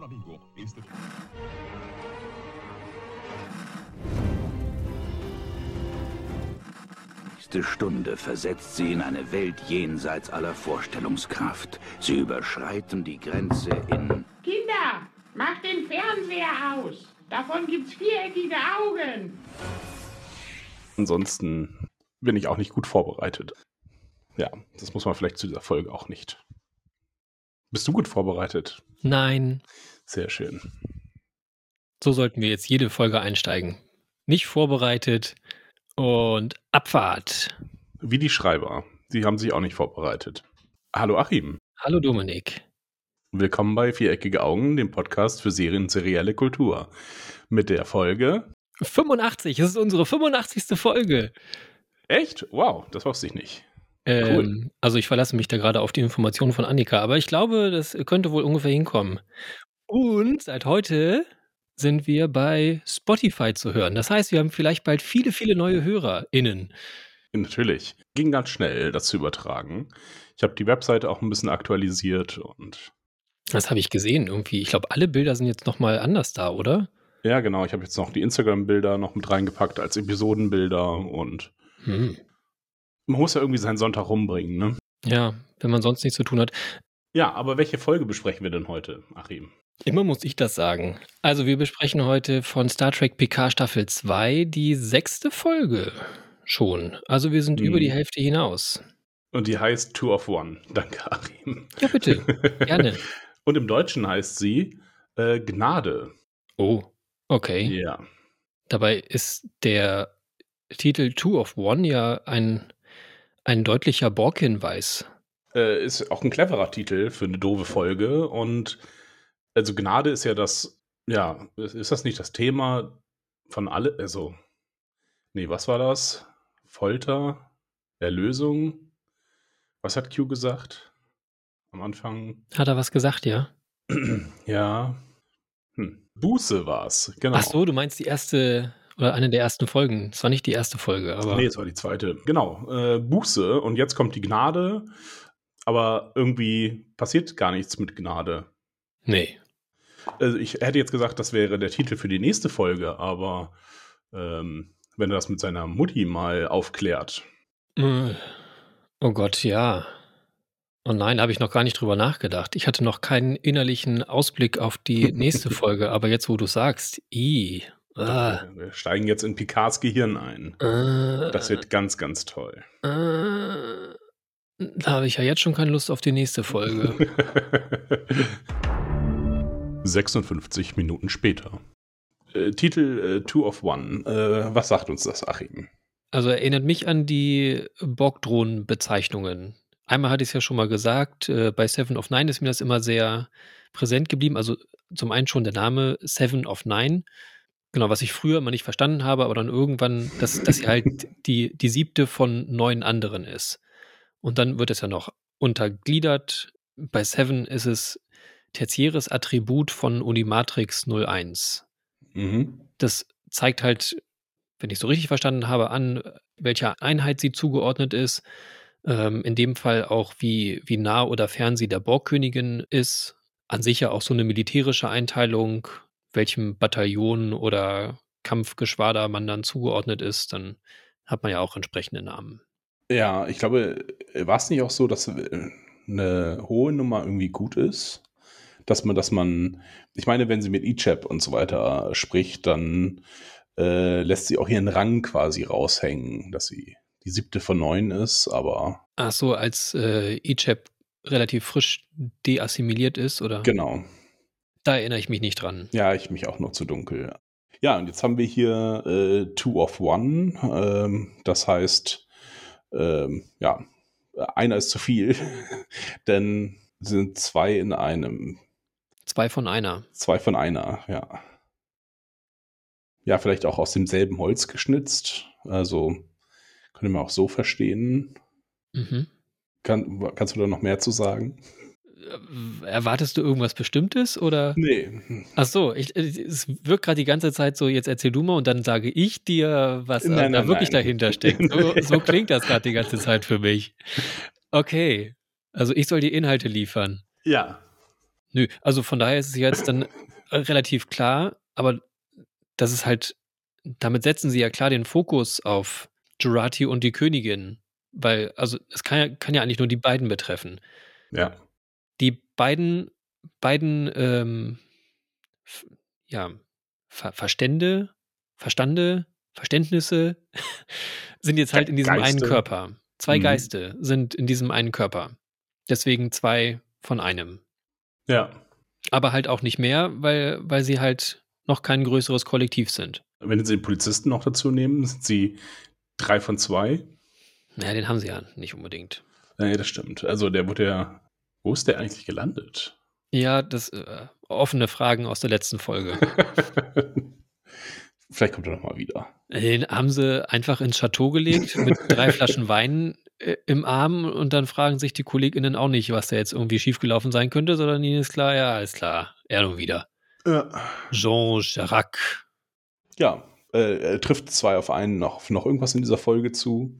Ancora vivo. Este... nächste Stunde versetzt sie in eine Welt jenseits aller Vorstellungskraft. Sie überschreiten die Grenze in... Kinder, macht den Fernseher aus. Davon gibt's viereckige Augen. Ansonsten bin ich auch nicht gut vorbereitet. Ja, das muss man vielleicht zu dieser Folge auch nicht. Bist du gut vorbereitet? Nein. Sehr schön. So sollten wir jetzt jede Folge einsteigen. Nicht vorbereitet, und Abfahrt. Wie die Schreiber. Die haben sich auch nicht vorbereitet. Hallo Achim. Hallo Dominik. Willkommen bei Viereckige Augen, dem Podcast für Serien und serielle Kultur. Mit der Folge 85. Es ist unsere 85. Folge. Echt? Wow, das wusste ich nicht. Ähm, cool. Also ich verlasse mich da gerade auf die Informationen von Annika, aber ich glaube, das könnte wohl ungefähr hinkommen. Und seit heute sind wir bei Spotify zu hören. Das heißt, wir haben vielleicht bald viele, viele neue HörerInnen. Natürlich. Ging ganz schnell, das zu übertragen. Ich habe die Webseite auch ein bisschen aktualisiert und. Das habe ich gesehen irgendwie. Ich glaube, alle Bilder sind jetzt nochmal anders da, oder? Ja, genau. Ich habe jetzt noch die Instagram-Bilder noch mit reingepackt als Episodenbilder und hm. Man muss ja irgendwie seinen Sonntag rumbringen, ne? Ja, wenn man sonst nichts zu tun hat. Ja, aber welche Folge besprechen wir denn heute, Achim? Immer muss ich das sagen. Also wir besprechen heute von Star Trek PK Staffel 2 die sechste Folge schon. Also wir sind hm. über die Hälfte hinaus. Und die heißt Two of One. Danke, Achim. Ja, bitte. Gerne. Und im Deutschen heißt sie äh, Gnade. Oh, okay. Ja. Dabei ist der Titel Two of One ja ein, ein deutlicher Borg-Hinweis. Äh, ist auch ein cleverer Titel für eine doofe Folge und also Gnade ist ja das, ja, ist das nicht das Thema von alle, also, nee, was war das? Folter, Erlösung? Was hat Q gesagt? Am Anfang? Hat er was gesagt, ja? ja. Hm. Buße war es, genau. Ach so, du meinst die erste oder eine der ersten Folgen. Es war nicht die erste Folge, aber. Nee, es war die zweite. Genau. Äh, Buße und jetzt kommt die Gnade, aber irgendwie passiert gar nichts mit Gnade. Nee. Also ich hätte jetzt gesagt, das wäre der Titel für die nächste Folge, aber ähm, wenn er das mit seiner Mutti mal aufklärt. Äh, oh Gott, ja. Oh nein, habe ich noch gar nicht drüber nachgedacht. Ich hatte noch keinen innerlichen Ausblick auf die nächste Folge, aber jetzt, wo du sagst, i. Ah. Wir steigen jetzt in Picards Gehirn ein. Äh, das wird ganz, ganz toll. Äh, da habe ich ja jetzt schon keine Lust auf die nächste Folge. 56 Minuten später. Äh, Titel äh, Two of One. Äh, was sagt uns das, Achim? Also erinnert mich an die Borg-Drohnen-Bezeichnungen. Einmal hatte ich es ja schon mal gesagt, äh, bei Seven of Nine ist mir das immer sehr präsent geblieben. Also zum einen schon der Name Seven of Nine. Genau, was ich früher immer nicht verstanden habe, aber dann irgendwann, dass, dass sie halt die, die siebte von neun anderen ist. Und dann wird es ja noch untergliedert. Bei Seven ist es tertiäres Attribut von Unimatrix 01. Mhm. Das zeigt halt, wenn ich so richtig verstanden habe, an, welcher Einheit sie zugeordnet ist. Ähm, in dem Fall auch, wie, wie nah oder fern sie der Borgkönigin ist. An sich ja auch so eine militärische Einteilung, welchem Bataillon oder Kampfgeschwader man dann zugeordnet ist, dann hat man ja auch entsprechende Namen. Ja, ich glaube, war es nicht auch so, dass äh, eine hohe Nummer irgendwie gut ist? dass man, dass man, ich meine, wenn sie mit Ichab und so weiter spricht, dann äh, lässt sie auch ihren Rang quasi raushängen, dass sie die siebte von neun ist, aber. Ach so, als äh, Ichab relativ frisch deassimiliert ist, oder? Genau. Da erinnere ich mich nicht dran. Ja, ich mich auch noch zu dunkel. Ja, und jetzt haben wir hier äh, Two of One. Ähm, das heißt, ähm, ja, einer ist zu viel, denn sind zwei in einem. Zwei von einer. Zwei von einer, ja. Ja, vielleicht auch aus demselben Holz geschnitzt. Also könnte man auch so verstehen. Mhm. Kann, kannst du da noch mehr zu sagen? Äh, erwartest du irgendwas Bestimmtes oder? Nee. Ach so, ich, äh, es wirkt gerade die ganze Zeit so, jetzt erzähl du mal und dann sage ich dir, was nein, da nein, wirklich nein. dahinter steckt. So, so klingt das gerade die ganze Zeit für mich. Okay. Also ich soll die Inhalte liefern. Ja. Nö, also von daher ist es jetzt dann äh, relativ klar, aber das ist halt, damit setzen sie ja klar den Fokus auf Jurati und die Königin, weil, also es kann ja, kann ja eigentlich nur die beiden betreffen. Ja. Beiden, beiden, ähm, ja, Ver Verstände, Verstande, Verständnisse sind jetzt halt in diesem Geiste. einen Körper. Zwei mhm. Geiste sind in diesem einen Körper. Deswegen zwei von einem. Ja. Aber halt auch nicht mehr, weil, weil sie halt noch kein größeres Kollektiv sind. Wenn Sie den Polizisten noch dazu nehmen, sind sie drei von zwei. Naja, den haben sie ja nicht unbedingt. Naja, das stimmt. Also der wurde ja. Wo ist der eigentlich gelandet? Ja, das äh, offene Fragen aus der letzten Folge. Vielleicht kommt er nochmal wieder. Den haben sie einfach ins Chateau gelegt mit drei Flaschen Wein äh, im Arm und dann fragen sich die KollegInnen auch nicht, was da jetzt irgendwie schiefgelaufen sein könnte, sondern ihnen ist klar, ja, ist klar, er nun wieder. Ja. Jean Chirac. Ja, äh, er trifft zwei auf einen noch, noch irgendwas in dieser Folge zu.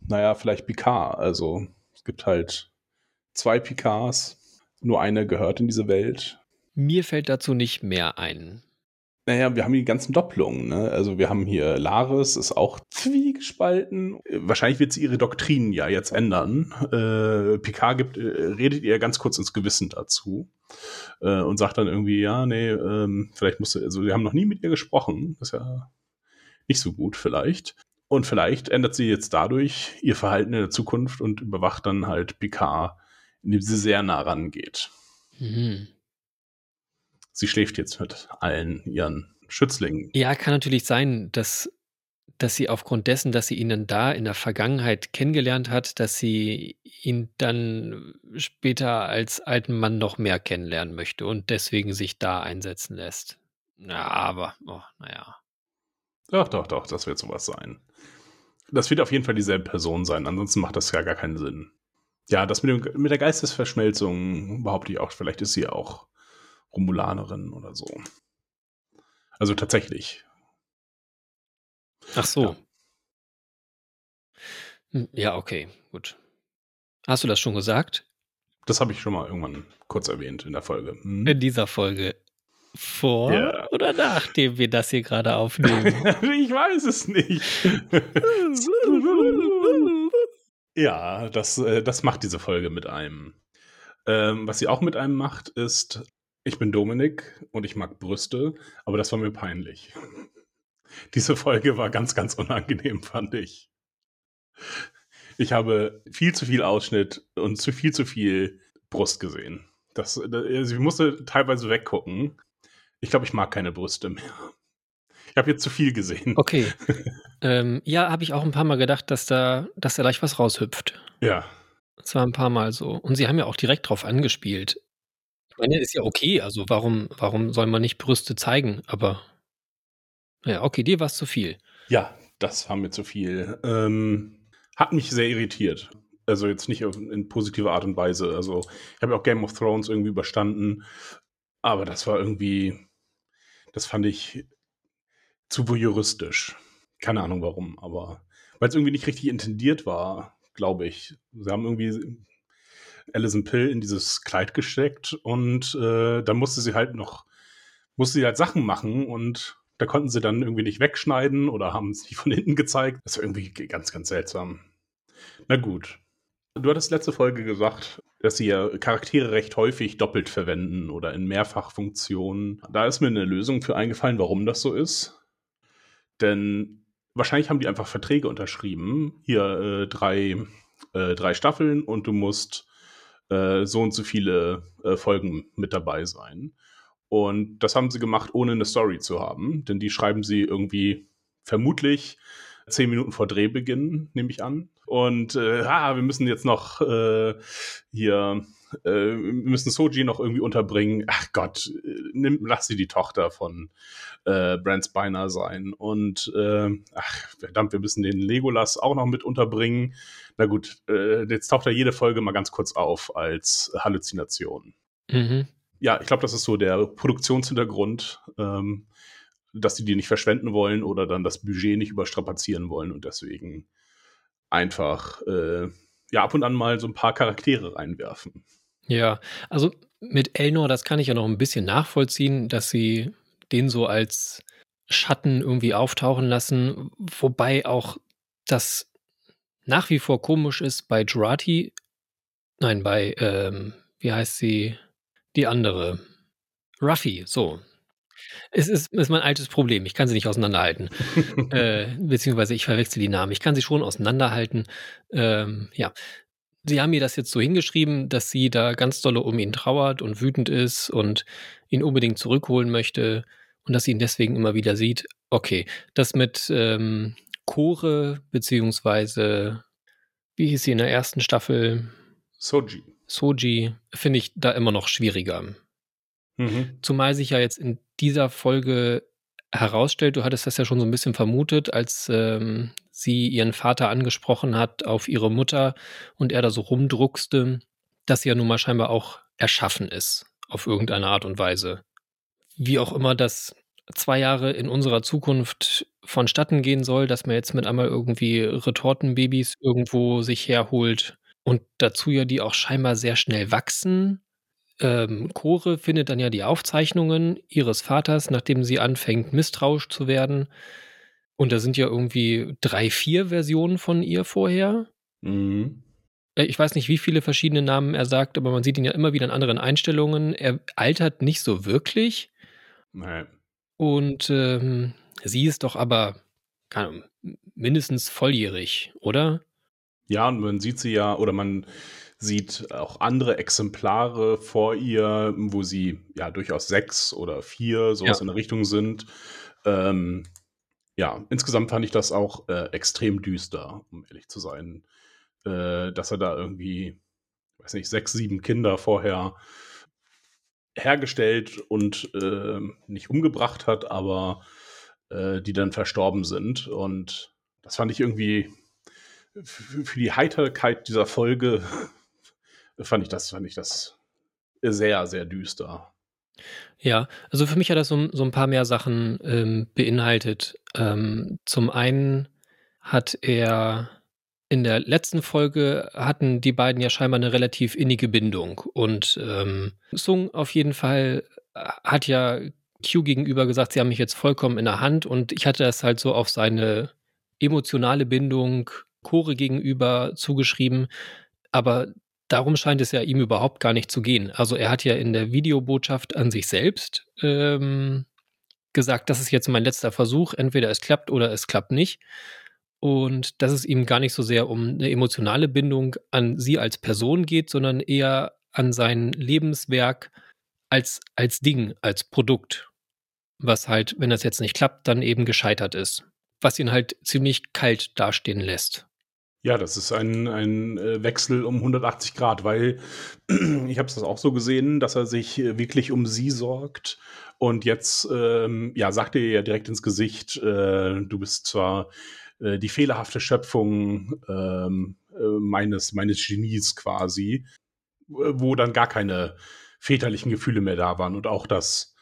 Naja, vielleicht Picard. Also gibt halt zwei Picards. Nur einer gehört in diese Welt. Mir fällt dazu nicht mehr ein. Naja, wir haben die ganzen Doppelungen. Ne? Also wir haben hier Laris, ist auch zwiegespalten. Wahrscheinlich wird sie ihre Doktrinen ja jetzt ändern. Äh, Picard gibt, äh, redet ihr ganz kurz ins Gewissen dazu äh, und sagt dann irgendwie, ja, nee, ähm, vielleicht musste, also wir haben noch nie mit ihr gesprochen. Das ist ja nicht so gut vielleicht. Und vielleicht ändert sie jetzt dadurch ihr Verhalten in der Zukunft und überwacht dann halt Picard, indem sie sehr nah rangeht. Mhm sie schläft jetzt mit allen ihren Schützlingen. Ja, kann natürlich sein, dass, dass sie aufgrund dessen, dass sie ihn dann da in der Vergangenheit kennengelernt hat, dass sie ihn dann später als alten Mann noch mehr kennenlernen möchte und deswegen sich da einsetzen lässt. Ja, aber, oh, naja. Doch, doch, doch, das wird sowas sein. Das wird auf jeden Fall dieselbe Person sein, ansonsten macht das ja gar keinen Sinn. Ja, das mit, dem, mit der Geistesverschmelzung behaupte ich auch, vielleicht ist sie auch Romulanerin oder so. Also tatsächlich. Ach so. Ja. Hm, ja, okay, gut. Hast du das schon gesagt? Das habe ich schon mal irgendwann kurz erwähnt in der Folge. Hm? In dieser Folge. Vor ja. oder nachdem wir das hier gerade aufnehmen? ich weiß es nicht. ja, das, äh, das macht diese Folge mit einem. Ähm, was sie auch mit einem macht, ist ich bin Dominik und ich mag Brüste, aber das war mir peinlich. Diese Folge war ganz, ganz unangenehm, fand ich. Ich habe viel zu viel Ausschnitt und zu viel zu viel Brust gesehen. Das, also ich musste teilweise weggucken. Ich glaube, ich mag keine Brüste mehr. Ich habe jetzt zu viel gesehen. Okay. ähm, ja, habe ich auch ein paar Mal gedacht, dass da, dass da gleich was raushüpft. Ja. Das war ein paar Mal so. Und sie haben ja auch direkt drauf angespielt meine, ist ja okay. Also warum, warum soll man nicht Brüste zeigen? Aber ja, okay, dir war es zu viel. Ja, das war mir zu viel. Ähm, hat mich sehr irritiert. Also jetzt nicht in positiver Art und Weise. Also ich habe auch Game of Thrones irgendwie überstanden. Aber das war irgendwie, das fand ich zu voyeuristisch. Keine Ahnung warum, aber weil es irgendwie nicht richtig intendiert war, glaube ich. Sie haben irgendwie Alison Pill in dieses Kleid gesteckt und äh, dann musste sie halt noch, musste sie halt Sachen machen und da konnten sie dann irgendwie nicht wegschneiden oder haben es nicht von hinten gezeigt. Das war irgendwie ganz, ganz seltsam. Na gut. Du hattest letzte Folge gesagt, dass sie ja Charaktere recht häufig doppelt verwenden oder in Mehrfachfunktionen. Da ist mir eine Lösung für eingefallen, warum das so ist. Denn wahrscheinlich haben die einfach Verträge unterschrieben. Hier äh, drei, äh, drei Staffeln und du musst äh, so und so viele äh, Folgen mit dabei sein. Und das haben sie gemacht, ohne eine Story zu haben, denn die schreiben sie irgendwie vermutlich zehn Minuten vor Drehbeginn, nehme ich an. Und äh, ah, wir müssen jetzt noch äh, hier, äh, wir müssen Soji noch irgendwie unterbringen. Ach Gott, äh, nimm, lass sie die Tochter von äh, Brand Spiner sein. Und äh, ach, verdammt, wir müssen den Legolas auch noch mit unterbringen na gut, äh, jetzt taucht er jede Folge mal ganz kurz auf als Halluzination. Mhm. Ja, ich glaube, das ist so der Produktionshintergrund, ähm, dass die die nicht verschwenden wollen oder dann das Budget nicht überstrapazieren wollen und deswegen einfach äh, ja ab und an mal so ein paar Charaktere reinwerfen. Ja, also mit Elnor, das kann ich ja noch ein bisschen nachvollziehen, dass sie den so als Schatten irgendwie auftauchen lassen, wobei auch das nach wie vor komisch ist bei Jurati. Nein, bei, ähm, wie heißt sie? Die andere. Ruffy, so. Es ist, ist mein altes Problem. Ich kann sie nicht auseinanderhalten. äh, beziehungsweise ich verwechsel die Namen. Ich kann sie schon auseinanderhalten. Ähm, ja. Sie haben mir das jetzt so hingeschrieben, dass sie da ganz dolle um ihn trauert und wütend ist und ihn unbedingt zurückholen möchte und dass sie ihn deswegen immer wieder sieht. Okay, das mit ähm, Chore, beziehungsweise, wie hieß sie in der ersten Staffel? Soji. Soji, finde ich da immer noch schwieriger. Mhm. Zumal sich ja jetzt in dieser Folge herausstellt, du hattest das ja schon so ein bisschen vermutet, als ähm, sie ihren Vater angesprochen hat auf ihre Mutter und er da so rumdruckste, dass sie ja nun mal scheinbar auch erschaffen ist, auf irgendeine Art und Weise. Wie auch immer das zwei Jahre in unserer Zukunft vonstatten gehen soll, dass man jetzt mit einmal irgendwie Retortenbabys irgendwo sich herholt und dazu ja die auch scheinbar sehr schnell wachsen ähm, Chore findet dann ja die Aufzeichnungen ihres Vaters, nachdem sie anfängt, misstrauisch zu werden. Und da sind ja irgendwie drei, vier Versionen von ihr vorher. Mhm. Äh, ich weiß nicht, wie viele verschiedene Namen er sagt, aber man sieht ihn ja immer wieder in anderen Einstellungen. Er altert nicht so wirklich. Nein. Und ähm, sie ist doch aber Ahnung, mindestens volljährig, oder? Ja, und man sieht sie ja, oder man sieht auch andere Exemplare vor ihr, wo sie ja durchaus sechs oder vier, sowas ja. in der Richtung sind. Ähm, ja, insgesamt fand ich das auch äh, extrem düster, um ehrlich zu sein. Äh, dass er da irgendwie, weiß nicht, sechs, sieben Kinder vorher hergestellt und äh, nicht umgebracht hat, aber äh, die dann verstorben sind. Und das fand ich irgendwie für die Heiterkeit dieser Folge fand ich das, fand ich das sehr, sehr düster. Ja, also für mich hat das so, so ein paar mehr Sachen ähm, beinhaltet. Ähm, zum einen hat er in der letzten Folge hatten die beiden ja scheinbar eine relativ innige Bindung. Und ähm, Sung auf jeden Fall äh, hat ja Q gegenüber gesagt, sie haben mich jetzt vollkommen in der Hand und ich hatte das halt so auf seine emotionale Bindung Chore gegenüber zugeschrieben. Aber darum scheint es ja ihm überhaupt gar nicht zu gehen. Also er hat ja in der Videobotschaft an sich selbst ähm, gesagt, das ist jetzt mein letzter Versuch, entweder es klappt oder es klappt nicht. Und dass es ihm gar nicht so sehr um eine emotionale Bindung an sie als Person geht, sondern eher an sein Lebenswerk als, als Ding, als Produkt. Was halt, wenn das jetzt nicht klappt, dann eben gescheitert ist. Was ihn halt ziemlich kalt dastehen lässt. Ja, das ist ein, ein äh, Wechsel um 180 Grad, weil ich habe es auch so gesehen, dass er sich äh, wirklich um sie sorgt. Und jetzt ähm, ja, sagt er ja direkt ins Gesicht, äh, du bist zwar äh, die fehlerhafte Schöpfung ähm, äh, meines, meines Genies quasi, wo dann gar keine väterlichen Gefühle mehr da waren. Und auch das,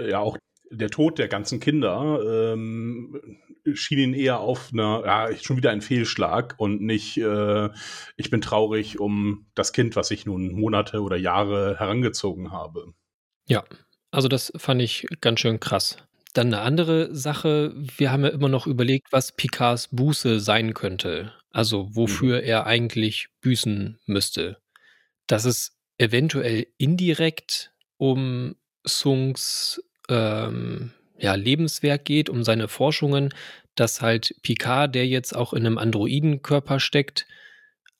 ja, auch der Tod der ganzen Kinder ähm, schien ihn eher auf einer, ja, schon wieder ein Fehlschlag und nicht, äh, ich bin traurig um das Kind, was ich nun Monate oder Jahre herangezogen habe. Ja, also das fand ich ganz schön krass. Dann eine andere Sache, wir haben ja immer noch überlegt, was Picards Buße sein könnte. Also wofür mhm. er eigentlich büßen müsste. Dass es eventuell indirekt um Sungs ähm, ja, Lebenswerk geht, um seine Forschungen, dass halt Picard, der jetzt auch in einem Androidenkörper steckt,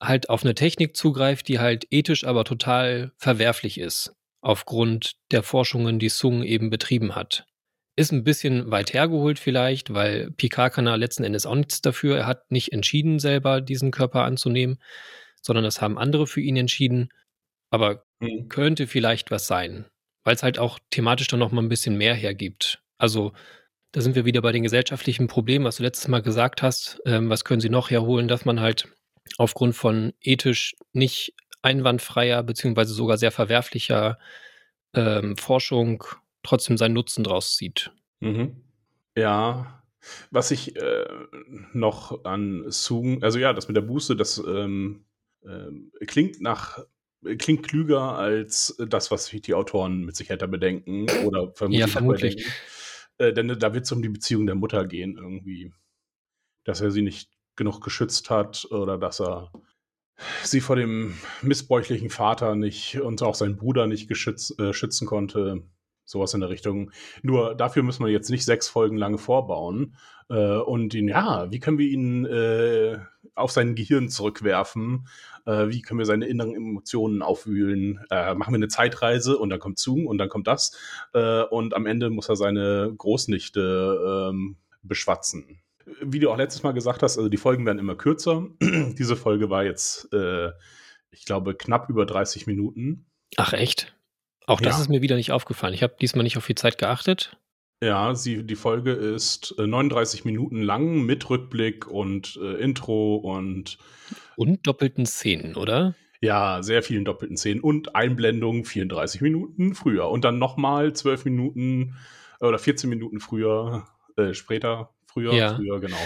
halt auf eine Technik zugreift, die halt ethisch aber total verwerflich ist, aufgrund der Forschungen, die Sung eben betrieben hat. Ist ein bisschen weit hergeholt vielleicht, weil Picard kann ja letzten Endes auch nichts dafür. Er hat nicht entschieden, selber diesen Körper anzunehmen, sondern das haben andere für ihn entschieden. Aber mhm. könnte vielleicht was sein weil es halt auch thematisch dann noch mal ein bisschen mehr hergibt. Also da sind wir wieder bei den gesellschaftlichen Problemen, was du letztes Mal gesagt hast. Ähm, was können sie noch herholen, dass man halt aufgrund von ethisch nicht einwandfreier beziehungsweise sogar sehr verwerflicher ähm, Forschung trotzdem seinen Nutzen draus zieht. Mhm. Ja, was ich äh, noch an Zoom, also ja, das mit der Buße, das ähm, äh, klingt nach klingt klüger als das, was sich die Autoren mit Sicherheit da bedenken oder vermutlich. Ja, vermutlich. Bedenken. Äh, denn da wird es um die Beziehung der Mutter gehen irgendwie. Dass er sie nicht genug geschützt hat oder dass er sie vor dem missbräuchlichen Vater nicht und auch seinen Bruder nicht geschütz, äh, schützen konnte. Sowas in der Richtung. Nur dafür müssen wir jetzt nicht sechs Folgen lange vorbauen äh, und ihn, ja, wie können wir ihn äh, auf sein Gehirn zurückwerfen? Äh, wie können wir seine inneren Emotionen aufwühlen? Äh, machen wir eine Zeitreise und dann kommt Zoom und dann kommt das. Äh, und am Ende muss er seine Großnichte ähm, beschwatzen wie du auch letztes Mal gesagt hast, also die Folgen werden immer kürzer. Diese Folge war jetzt, äh, ich glaube, knapp über 30 Minuten. Ach echt? Auch das ja. ist mir wieder nicht aufgefallen. Ich habe diesmal nicht auf die Zeit geachtet. Ja, sie, die Folge ist äh, 39 Minuten lang mit Rückblick und äh, Intro und. Und doppelten Szenen, oder? Ja, sehr vielen doppelten Szenen und Einblendungen 34 Minuten früher und dann nochmal 12 Minuten oder 14 Minuten früher, äh, später Früher, ja. früher, genau.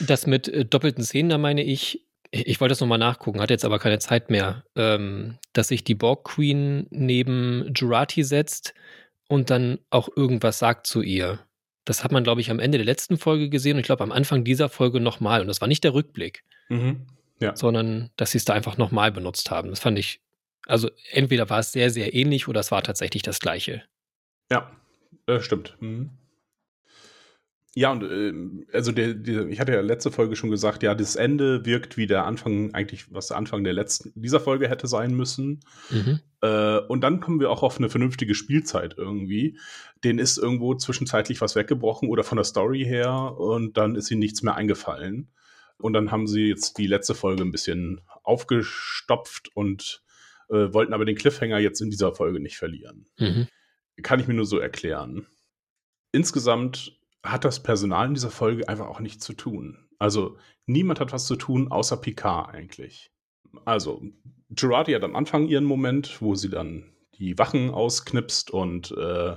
Das mit äh, doppelten Szenen, da meine ich, ich wollte das nochmal nachgucken, hatte jetzt aber keine Zeit mehr, ähm, dass sich die Borg Queen neben Jurati setzt und dann auch irgendwas sagt zu ihr. Das hat man, glaube ich, am Ende der letzten Folge gesehen und ich glaube am Anfang dieser Folge nochmal. Und das war nicht der Rückblick, mhm. ja. sondern dass sie es da einfach nochmal benutzt haben. Das fand ich, also entweder war es sehr, sehr ähnlich oder es war tatsächlich das gleiche. Ja, das stimmt. Mhm. Ja, und äh, also der, der, ich hatte ja letzte Folge schon gesagt, ja, das Ende wirkt wie der Anfang, eigentlich, was der Anfang der letzten, dieser Folge hätte sein müssen. Mhm. Äh, und dann kommen wir auch auf eine vernünftige Spielzeit irgendwie. Den ist irgendwo zwischenzeitlich was weggebrochen oder von der Story her und dann ist ihnen nichts mehr eingefallen. Und dann haben sie jetzt die letzte Folge ein bisschen aufgestopft und äh, wollten aber den Cliffhanger jetzt in dieser Folge nicht verlieren. Mhm. Kann ich mir nur so erklären. Insgesamt hat das Personal in dieser Folge einfach auch nichts zu tun. Also niemand hat was zu tun, außer Picard eigentlich. Also, Girardi hat am Anfang ihren Moment, wo sie dann die Wachen ausknipst und, äh,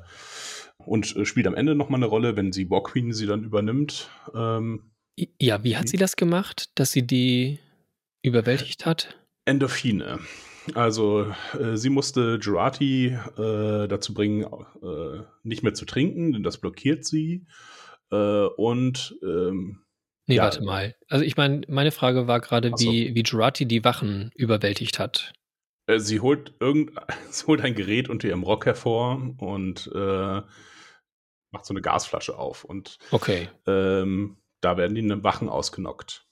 und spielt am Ende nochmal eine Rolle, wenn sie Borg Queen sie dann übernimmt. Ähm, ja, wie hat sie das gemacht, dass sie die überwältigt hat? Endorphine. Also äh, sie musste Girardi äh, dazu bringen, äh, nicht mehr zu trinken, denn das blockiert sie. Äh, und ähm, Nee, ja, warte mal. Also ich meine, meine Frage war gerade, so. wie, wie Jurati die Wachen überwältigt hat. Äh, sie holt irgend, sie holt ein Gerät unter ihrem Rock hervor und äh, macht so eine Gasflasche auf. Und okay. ähm, da werden die Wachen ausgenockt.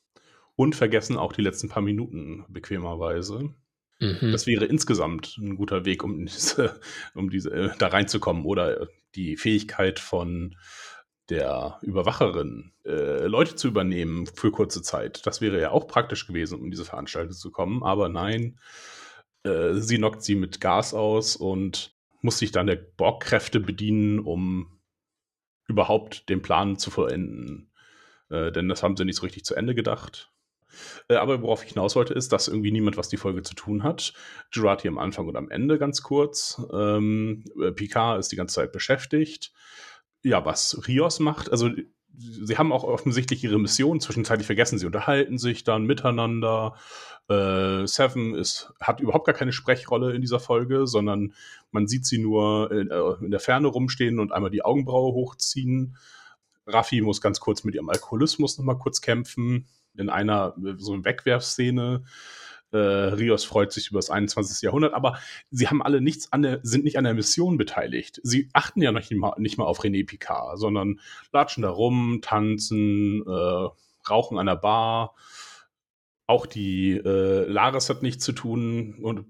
Und vergessen auch die letzten paar Minuten bequemerweise. Mhm. Das wäre insgesamt ein guter Weg, um diese, um diese äh, da reinzukommen oder die Fähigkeit von der Überwacherin äh, Leute zu übernehmen für kurze Zeit. Das wäre ja auch praktisch gewesen, um in diese Veranstaltung zu kommen. Aber nein, äh, sie knockt sie mit Gas aus und muss sich dann der Borgkräfte bedienen, um überhaupt den Plan zu vollenden. Äh, denn das haben sie nicht so richtig zu Ende gedacht. Äh, aber worauf ich hinaus wollte, ist, dass irgendwie niemand was die Folge zu tun hat. Gerard hier am Anfang und am Ende ganz kurz. Ähm, äh, Picard ist die ganze Zeit beschäftigt ja, was Rios macht. Also sie haben auch offensichtlich ihre Mission zwischenzeitlich vergessen. Sie unterhalten sich dann miteinander. Äh, Seven ist, hat überhaupt gar keine Sprechrolle in dieser Folge, sondern man sieht sie nur in, äh, in der Ferne rumstehen und einmal die Augenbraue hochziehen. Raffi muss ganz kurz mit ihrem Alkoholismus nochmal kurz kämpfen. In einer so eine Wegwerfszene. Äh, Rios freut sich über das 21. Jahrhundert, aber sie haben alle nichts an der, sind nicht an der Mission beteiligt. Sie achten ja noch nicht mal, nicht mal auf René Picard, sondern latschen da rum, tanzen, äh, rauchen an der Bar. Auch die äh, Laris hat nichts zu tun und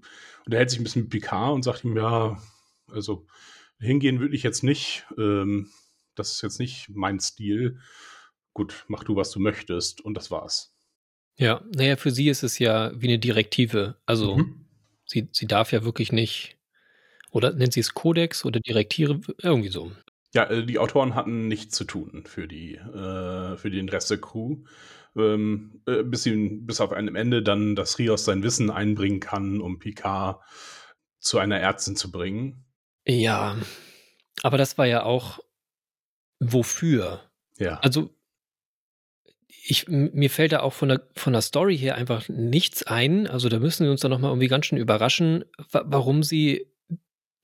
unterhält sich ein bisschen mit Picard und sagt ihm, ja, also hingehen würde ich jetzt nicht. Ähm, das ist jetzt nicht mein Stil. Gut, mach du, was du möchtest. Und das war's. Ja, naja, für sie ist es ja wie eine Direktive. Also mhm. sie, sie darf ja wirklich nicht, oder nennt sie es Kodex oder Direktive, irgendwie so. Ja, äh, die Autoren hatten nichts zu tun für, die, äh, für den Rest der Crew. Ähm, äh, bis, sie, bis auf einem Ende dann, dass Rios sein Wissen einbringen kann, um Picard zu einer Ärztin zu bringen. Ja, aber das war ja auch wofür. Ja. Also ich, mir fällt da auch von der, von der Story her einfach nichts ein. Also da müssen wir uns dann nochmal irgendwie ganz schön überraschen, warum sie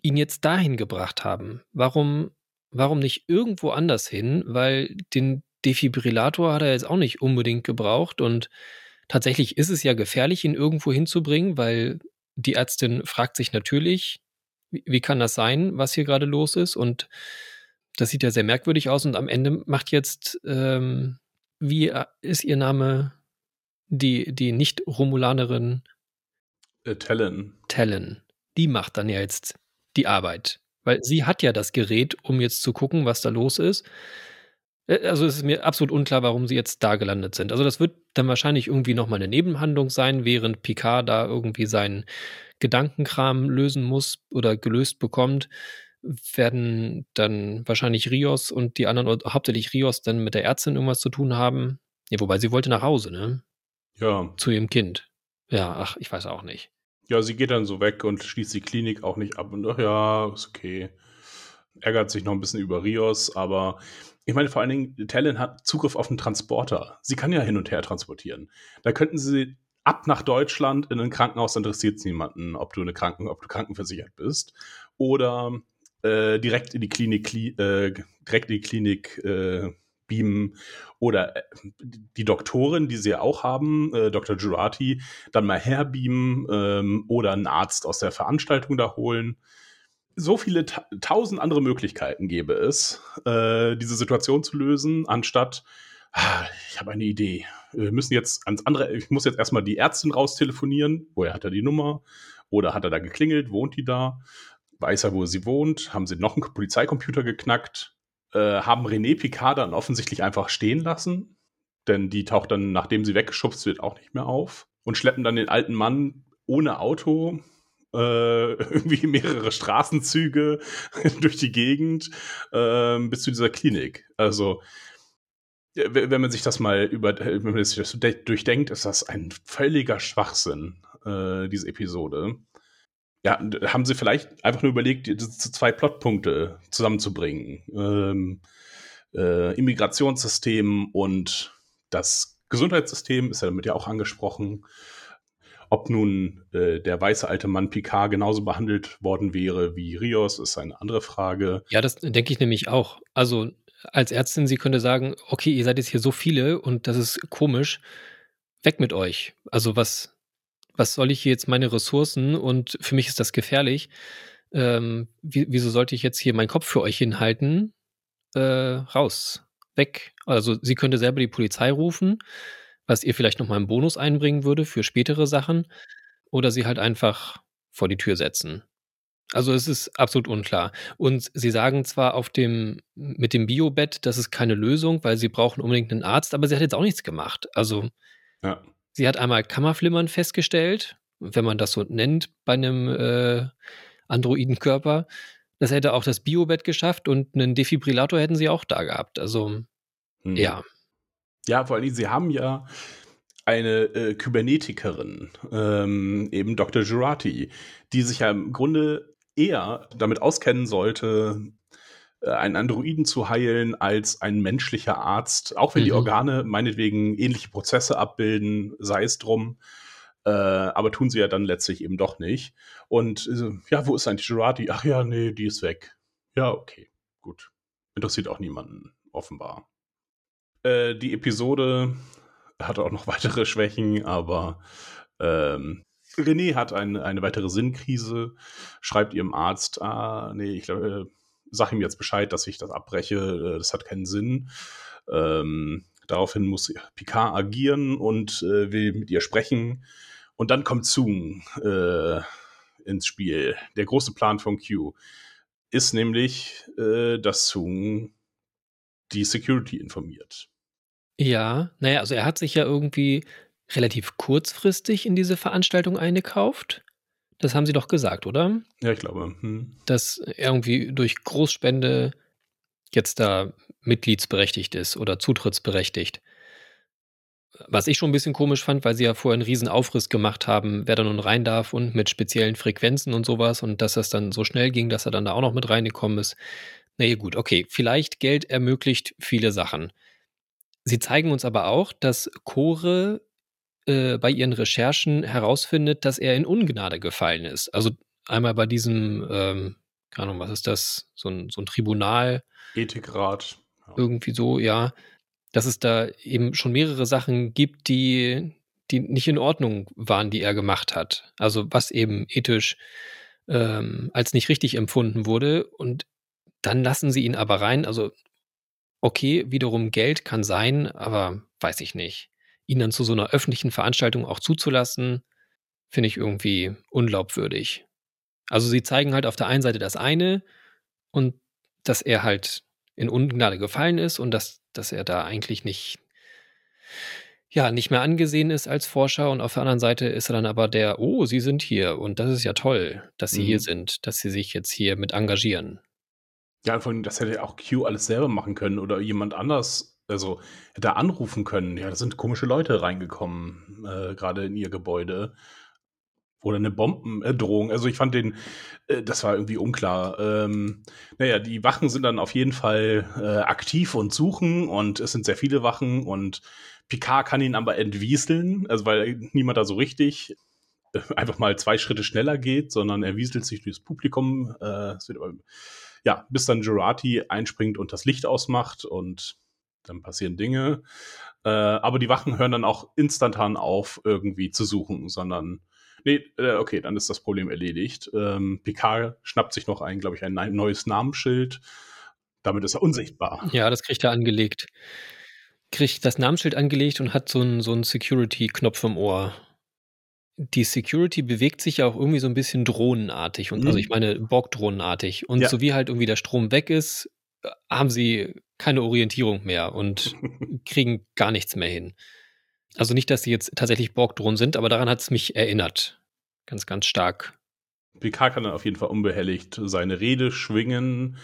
ihn jetzt dahin gebracht haben. Warum, warum nicht irgendwo anders hin? Weil den Defibrillator hat er jetzt auch nicht unbedingt gebraucht und tatsächlich ist es ja gefährlich, ihn irgendwo hinzubringen, weil die Ärztin fragt sich natürlich, wie, wie kann das sein, was hier gerade los ist? Und das sieht ja sehr merkwürdig aus. Und am Ende macht jetzt, ähm, wie äh, ist ihr Name, die, die Nicht-Romulanerin? Äh, Talon. Talon. Die macht dann ja jetzt die Arbeit. Weil sie hat ja das Gerät, um jetzt zu gucken, was da los ist. Äh, also es ist mir absolut unklar, warum sie jetzt da gelandet sind. Also das wird dann wahrscheinlich irgendwie nochmal eine Nebenhandlung sein, während Picard da irgendwie seinen Gedankenkram lösen muss oder gelöst bekommt, werden dann wahrscheinlich Rios und die anderen, oder hauptsächlich Rios, dann mit der Ärztin irgendwas zu tun haben. Ja, wobei sie wollte nach Hause, ne? Ja. Zu ihrem Kind. Ja, ach, ich weiß auch nicht. Ja, sie geht dann so weg und schließt die Klinik auch nicht ab und ach ja, ist okay. Ärgert sich noch ein bisschen über Rios, aber ich meine, vor allen Dingen, Talon hat Zugriff auf einen Transporter. Sie kann ja hin und her transportieren. Da könnten sie ab nach Deutschland in ein Krankenhaus, interessiert es niemanden, ob du eine Kranken, ob du krankenversichert bist. Oder äh, direkt in die Klinik, kli äh, direkt in die Klinik äh, beamen. Oder äh, die Doktorin, die sie ja auch haben, äh, Dr. Girati, dann mal herbeamen ähm, oder einen Arzt aus der Veranstaltung da holen so viele ta tausend andere Möglichkeiten gäbe es, äh, diese Situation zu lösen, anstatt, ah, ich habe eine Idee. Wir müssen jetzt ans andere, ich muss jetzt erstmal die Ärztin raustelefonieren. Woher hat er die Nummer? Oder hat er da geklingelt? Wohnt die da? Weiß er, wo sie wohnt? Haben sie noch einen Polizeicomputer geknackt? Äh, haben René Picard dann offensichtlich einfach stehen lassen? Denn die taucht dann, nachdem sie weggeschubst wird, auch nicht mehr auf. Und schleppen dann den alten Mann ohne Auto äh, irgendwie mehrere Straßenzüge durch die Gegend äh, bis zu dieser Klinik. Also wenn man sich das mal über, wenn man sich das durchdenkt, ist das ein völliger Schwachsinn, äh, diese Episode. Ja, haben sie vielleicht einfach nur überlegt, zwei Plotpunkte zusammenzubringen. Ähm, äh, Immigrationssystem und das Gesundheitssystem ist ja damit ja auch angesprochen. Ob nun äh, der weiße alte Mann Picard genauso behandelt worden wäre wie Rios, ist eine andere Frage. Ja, das denke ich nämlich auch. Also als Ärztin, sie könnte sagen, okay, ihr seid jetzt hier so viele und das ist komisch, weg mit euch. Also was, was soll ich hier jetzt meine Ressourcen und für mich ist das gefährlich. Ähm, wieso sollte ich jetzt hier meinen Kopf für euch hinhalten? Äh, raus, weg. Also sie könnte selber die Polizei rufen was ihr vielleicht nochmal einen Bonus einbringen würde für spätere Sachen oder sie halt einfach vor die Tür setzen. Also es ist absolut unklar. Und sie sagen zwar auf dem, mit dem Biobett, das ist keine Lösung, weil sie brauchen unbedingt einen Arzt, aber sie hat jetzt auch nichts gemacht. Also ja. Sie hat einmal Kammerflimmern festgestellt, wenn man das so nennt, bei einem äh, Androidenkörper. Das hätte auch das Biobett geschafft und einen Defibrillator hätten sie auch da gehabt. Also hm. ja. Ja, vor allem, sie haben ja eine äh, Kybernetikerin, ähm, eben Dr. Girati, die sich ja im Grunde eher damit auskennen sollte, einen Androiden zu heilen als ein menschlicher Arzt, auch wenn mhm. die Organe meinetwegen ähnliche Prozesse abbilden, sei es drum. Äh, aber tun sie ja dann letztlich eben doch nicht. Und äh, ja, wo ist eigentlich Girati? Ach ja, nee, die ist weg. Ja, okay, gut. Interessiert auch niemanden, offenbar. Äh, die Episode hat auch noch weitere Schwächen, aber ähm, René hat ein, eine weitere Sinnkrise, schreibt ihrem Arzt, ah, nee, ich glaube, äh, sag ihm jetzt Bescheid, dass ich das abbreche, äh, das hat keinen Sinn. Ähm, daraufhin muss Picard agieren und äh, will mit ihr sprechen. Und dann kommt Zoom äh, ins Spiel. Der große Plan von Q ist nämlich, äh, dass Zoom die Security informiert. Ja, naja, also er hat sich ja irgendwie relativ kurzfristig in diese Veranstaltung eingekauft. Das haben Sie doch gesagt, oder? Ja, ich glaube. Hm. Dass irgendwie durch Großspende jetzt da mitgliedsberechtigt ist oder zutrittsberechtigt. Was ich schon ein bisschen komisch fand, weil sie ja vorher einen riesen Aufriss gemacht haben, wer da nun rein darf und mit speziellen Frequenzen und sowas und dass das dann so schnell ging, dass er dann da auch noch mit reingekommen ist. Na ja, gut, okay, vielleicht Geld ermöglicht viele Sachen Sie zeigen uns aber auch, dass Chore äh, bei ihren Recherchen herausfindet, dass er in Ungnade gefallen ist. Also einmal bei diesem, ähm, keine Ahnung, was ist das? So ein, so ein Tribunal. Ethikrat. Ja. Irgendwie so, ja. Dass es da eben schon mehrere Sachen gibt, die, die nicht in Ordnung waren, die er gemacht hat. Also was eben ethisch ähm, als nicht richtig empfunden wurde. Und dann lassen sie ihn aber rein. Also okay, wiederum Geld kann sein, aber weiß ich nicht. Ihn dann zu so einer öffentlichen Veranstaltung auch zuzulassen, finde ich irgendwie unglaubwürdig. Also sie zeigen halt auf der einen Seite das eine und dass er halt in Ungnade gefallen ist und dass, dass er da eigentlich nicht, ja, nicht mehr angesehen ist als Forscher und auf der anderen Seite ist er dann aber der, oh, Sie sind hier und das ist ja toll, dass Sie mhm. hier sind, dass Sie sich jetzt hier mit engagieren. Ja, vor allem, das hätte auch Q alles selber machen können oder jemand anders, also hätte anrufen können. Ja, da sind komische Leute reingekommen, äh, gerade in ihr Gebäude. Oder eine Bombendrohung. Also ich fand den, äh, das war irgendwie unklar. Ähm, naja, die Wachen sind dann auf jeden Fall äh, aktiv und suchen und es sind sehr viele Wachen und Picard kann ihn aber entwieseln, also weil niemand da so richtig äh, einfach mal zwei Schritte schneller geht, sondern er wieselt sich durchs Publikum. Äh, wird ja, bis dann Jurati einspringt und das Licht ausmacht und dann passieren Dinge. Äh, aber die Wachen hören dann auch instantan auf, irgendwie zu suchen, sondern nee, äh, okay, dann ist das Problem erledigt. Ähm, Picard schnappt sich noch ein, glaube ich, ein neues Namensschild. Damit ist er unsichtbar. Ja, das kriegt er angelegt. Kriegt das Namensschild angelegt und hat so einen so Security-Knopf im Ohr die Security bewegt sich ja auch irgendwie so ein bisschen drohnenartig und also ich mhm. meine Borg-drohnenartig. Und Ja. so wie halt irgendwie der Strom weg ist, äh, haben sie keine Orientierung mehr und kriegen gar nichts mehr hin. Also nicht, dass sie jetzt tatsächlich Borg-Drohnen sind, aber daran hat es mich erinnert. Ganz, ganz stark. Picard kann dann auf jeden Fall unbehelligt seine Rede schwingen,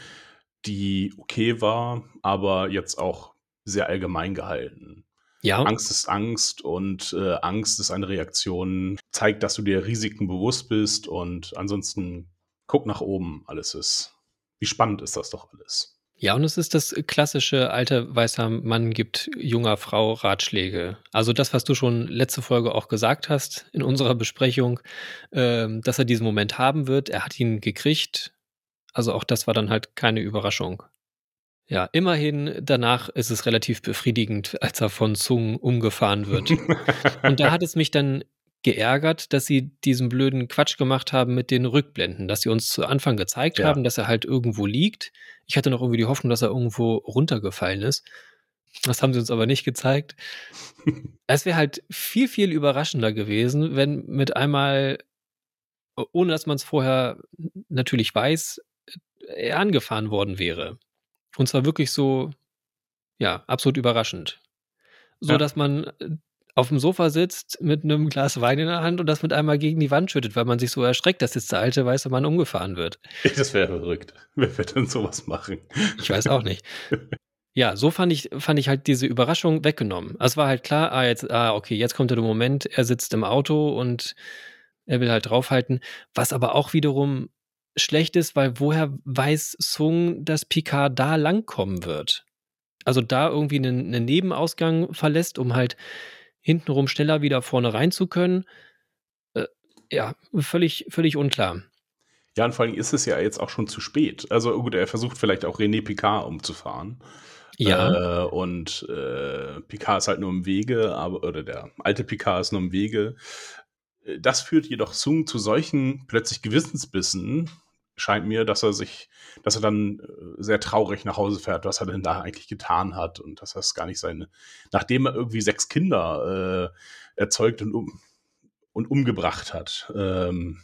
die okay war, aber jetzt auch sehr allgemein gehalten. Ja. Angst ist Angst und äh, Angst ist eine Reaktion, zeigt, dass du dir Risiken bewusst bist und ansonsten guck nach oben, alles ist. Wie spannend ist das doch alles? Ja, und es ist das klassische alte weißer Mann gibt junger Frau Ratschläge. Also das, was du schon letzte Folge auch gesagt hast in unserer Besprechung, äh, dass er diesen Moment haben wird. Er hat ihn gekriegt. Also auch das war dann halt keine Überraschung. Ja, immerhin danach ist es relativ befriedigend, als er von Zung umgefahren wird. Und da hat es mich dann geärgert, dass sie diesen blöden Quatsch gemacht haben mit den Rückblenden, dass sie uns zu Anfang gezeigt ja. haben, dass er halt irgendwo liegt. Ich hatte noch irgendwie die Hoffnung, dass er irgendwo runtergefallen ist. Das haben sie uns aber nicht gezeigt. es wäre halt viel, viel überraschender gewesen, wenn mit einmal, ohne dass man es vorher natürlich weiß, er angefahren worden wäre. Und zwar wirklich so, ja, absolut überraschend. So ja. dass man äh, auf dem Sofa sitzt mit einem Glas Wein in der Hand und das mit einmal gegen die Wand schüttet, weil man sich so erschreckt, dass jetzt der alte weiße Mann umgefahren wird. Das wäre verrückt. Wer wird denn sowas machen? Ich weiß auch nicht. Ja, so fand ich, fand ich halt diese Überraschung weggenommen. Es war halt klar, ah, jetzt, ah, okay, jetzt kommt der Moment, er sitzt im Auto und er will halt draufhalten. Was aber auch wiederum schlecht ist, weil woher weiß Sung, dass Picard da langkommen wird? Also da irgendwie einen, einen Nebenausgang verlässt, um halt hintenrum schneller wieder vorne rein zu können. Äh, ja, völlig, völlig unklar. Ja, und vor allem ist es ja jetzt auch schon zu spät. Also gut, er versucht vielleicht auch René Picard umzufahren. Ja. Äh, und äh, Picard ist halt nur im Wege, aber, oder der alte Picard ist nur im Wege. Äh, das führt jedoch Sung zu solchen plötzlich Gewissensbissen, scheint mir, dass er sich, dass er dann äh, sehr traurig nach Hause fährt, was er denn da eigentlich getan hat und dass es gar nicht seine, nachdem er irgendwie sechs Kinder äh, erzeugt und, um, und umgebracht hat. Ähm,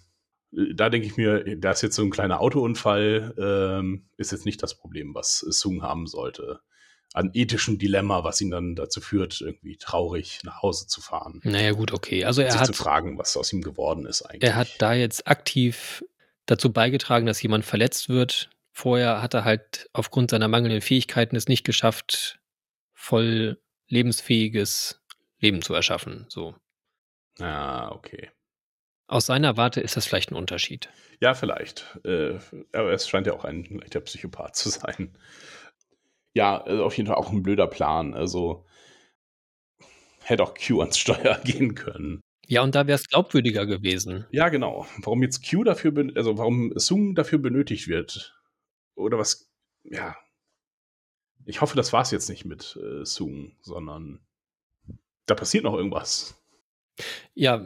da denke ich mir, da ist jetzt so ein kleiner Autounfall, ähm, ist jetzt nicht das Problem, was Sung haben sollte. An ethischem Dilemma, was ihn dann dazu führt, irgendwie traurig nach Hause zu fahren. Naja, gut, okay. Also er sich hat. zu fragen, was aus ihm geworden ist eigentlich. Er hat da jetzt aktiv dazu beigetragen, dass jemand verletzt wird. Vorher hat er halt aufgrund seiner mangelnden Fähigkeiten es nicht geschafft, voll lebensfähiges Leben zu erschaffen. So. Ah, okay. Aus seiner Warte ist das vielleicht ein Unterschied. Ja, vielleicht. Äh, aber es scheint ja auch ein leichter Psychopath zu sein. Ja, also auf jeden Fall auch ein blöder Plan. Also hätte auch Q ans Steuer gehen können. Ja, und da wäre es glaubwürdiger gewesen. Ja, genau. Warum jetzt Q dafür, also warum Sung dafür benötigt wird. Oder was, ja. Ich hoffe, das war es jetzt nicht mit äh, Sung, sondern da passiert noch irgendwas. Ja,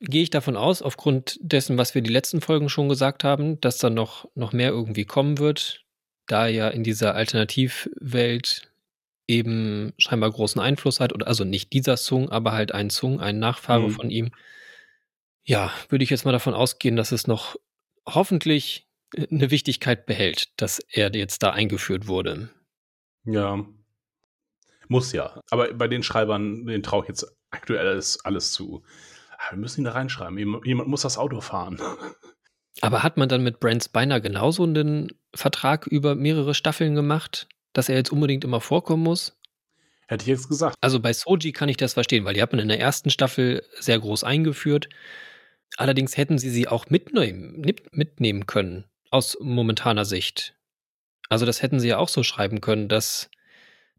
gehe ich davon aus, aufgrund dessen, was wir die letzten Folgen schon gesagt haben, dass da noch, noch mehr irgendwie kommen wird, da ja in dieser Alternativwelt eben scheinbar großen Einfluss hat, oder also nicht dieser Sung, aber halt ein Sung, ein Nachfahre mhm. von ihm. Ja, würde ich jetzt mal davon ausgehen, dass es noch hoffentlich eine Wichtigkeit behält, dass er jetzt da eingeführt wurde. Ja. Muss ja. Aber bei den Schreibern, den traue ich jetzt aktuell alles, alles zu. Ah, wir müssen ihn da reinschreiben. Jemand muss das Auto fahren. Aber hat man dann mit Brent Spiner genauso einen Vertrag über mehrere Staffeln gemacht, dass er jetzt unbedingt immer vorkommen muss? Hätte ich jetzt gesagt. Also bei Soji kann ich das verstehen, weil die hat man in der ersten Staffel sehr groß eingeführt. Allerdings hätten sie sie auch mitnehmen, mitnehmen können, aus momentaner Sicht. Also das hätten sie ja auch so schreiben können, dass,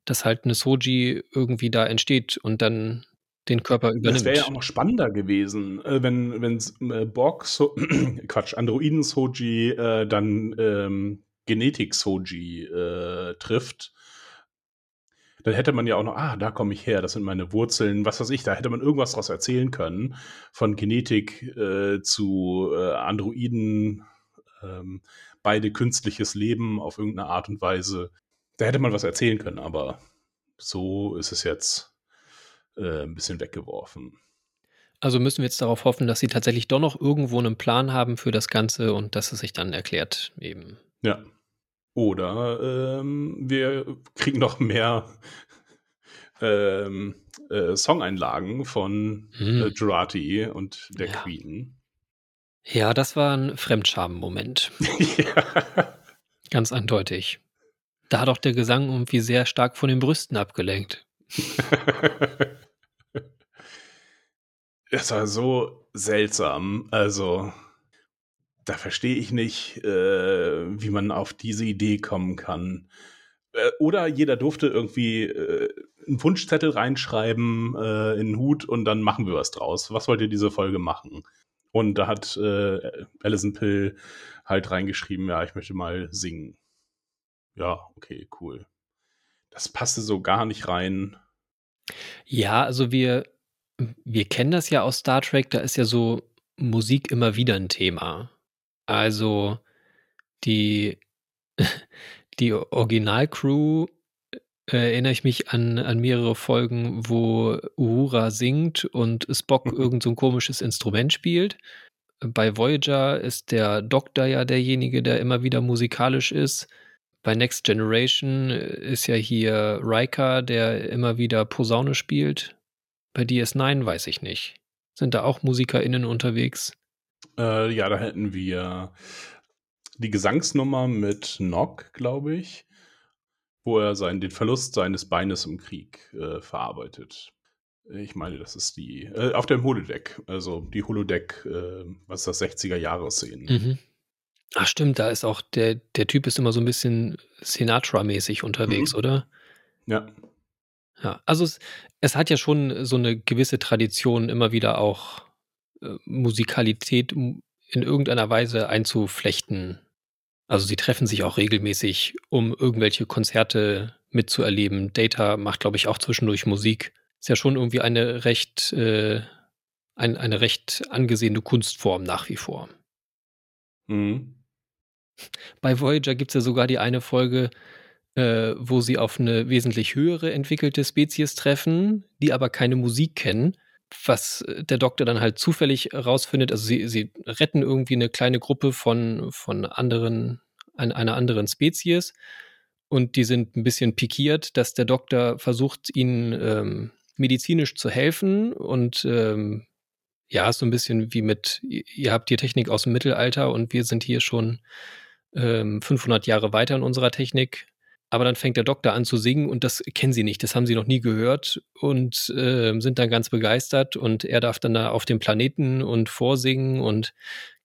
dass halt eine Soji irgendwie da entsteht und dann den Körper übernimmt. Das wäre ja auch noch spannender gewesen, äh, wenn, wenn äh, Borg, so, Quatsch, Androiden Soji äh, dann ähm, Genetik Soji äh, trifft. Dann hätte man ja auch noch, ah, da komme ich her, das sind meine Wurzeln, was weiß ich, da hätte man irgendwas daraus erzählen können, von Genetik äh, zu äh, Androiden, ähm, beide künstliches Leben auf irgendeine Art und Weise. Da hätte man was erzählen können, aber so ist es jetzt äh, ein bisschen weggeworfen. Also müssen wir jetzt darauf hoffen, dass sie tatsächlich doch noch irgendwo einen Plan haben für das Ganze und dass es sich dann erklärt eben. Ja. Oder ähm, wir kriegen noch mehr ähm, äh, Songeinlagen von hm. äh, Gerati und der ja. Queen. Ja, das war ein Fremdscham-Moment. ja. Ganz eindeutig. Da hat auch der Gesang irgendwie sehr stark von den Brüsten abgelenkt. Es war so seltsam. Also, da verstehe ich nicht, äh, wie man auf diese Idee kommen kann. Äh, oder jeder durfte irgendwie äh, einen Wunschzettel reinschreiben äh, in den Hut und dann machen wir was draus. Was wollt ihr diese Folge machen? Und da hat äh, Alison Pill halt reingeschrieben, ja, ich möchte mal singen. Ja, okay, cool. Das passte so gar nicht rein. Ja, also wir wir kennen das ja aus Star Trek, da ist ja so Musik immer wieder ein Thema. Also die, die Originalcrew äh, erinnere ich mich an, an mehrere Folgen, wo Uhura singt und Spock mhm. irgend so ein komisches Instrument spielt. Bei Voyager ist der Doktor ja derjenige, der immer wieder musikalisch ist. Bei Next Generation ist ja hier Riker, der immer wieder Posaune spielt. Bei DS9 weiß ich nicht. Sind da auch MusikerInnen unterwegs? Äh, ja, da hätten wir die Gesangsnummer mit Nock, glaube ich, wo er seinen, den Verlust seines Beines im Krieg äh, verarbeitet. Ich meine, das ist die, äh, auf dem Holodeck, also die Holodeck, äh, was ist das, 60er-Jahre-Szenen. Mhm. Ach stimmt, da ist auch, der, der Typ ist immer so ein bisschen Sinatra-mäßig unterwegs, mhm. oder? Ja. Ja, also es, es hat ja schon so eine gewisse Tradition, immer wieder auch äh, Musikalität in irgendeiner Weise einzuflechten. Also sie treffen sich auch regelmäßig, um irgendwelche Konzerte mitzuerleben. Data macht, glaube ich, auch zwischendurch Musik. Ist ja schon irgendwie eine recht, äh, ein, eine recht angesehene Kunstform nach wie vor. Mhm. Bei Voyager gibt es ja sogar die eine Folge, äh, wo sie auf eine wesentlich höhere entwickelte Spezies treffen, die aber keine Musik kennen. Was äh, der Doktor dann halt zufällig rausfindet, also sie, sie retten irgendwie eine kleine Gruppe von, von anderen, ein, einer anderen Spezies. Und die sind ein bisschen pikiert, dass der Doktor versucht, ihnen ähm, medizinisch zu helfen. Und ähm, ja, so ein bisschen wie mit, ihr habt die Technik aus dem Mittelalter und wir sind hier schon ähm, 500 Jahre weiter in unserer Technik. Aber dann fängt der Doktor an zu singen und das kennen sie nicht, das haben sie noch nie gehört und äh, sind dann ganz begeistert und er darf dann da auf dem Planeten und vorsingen und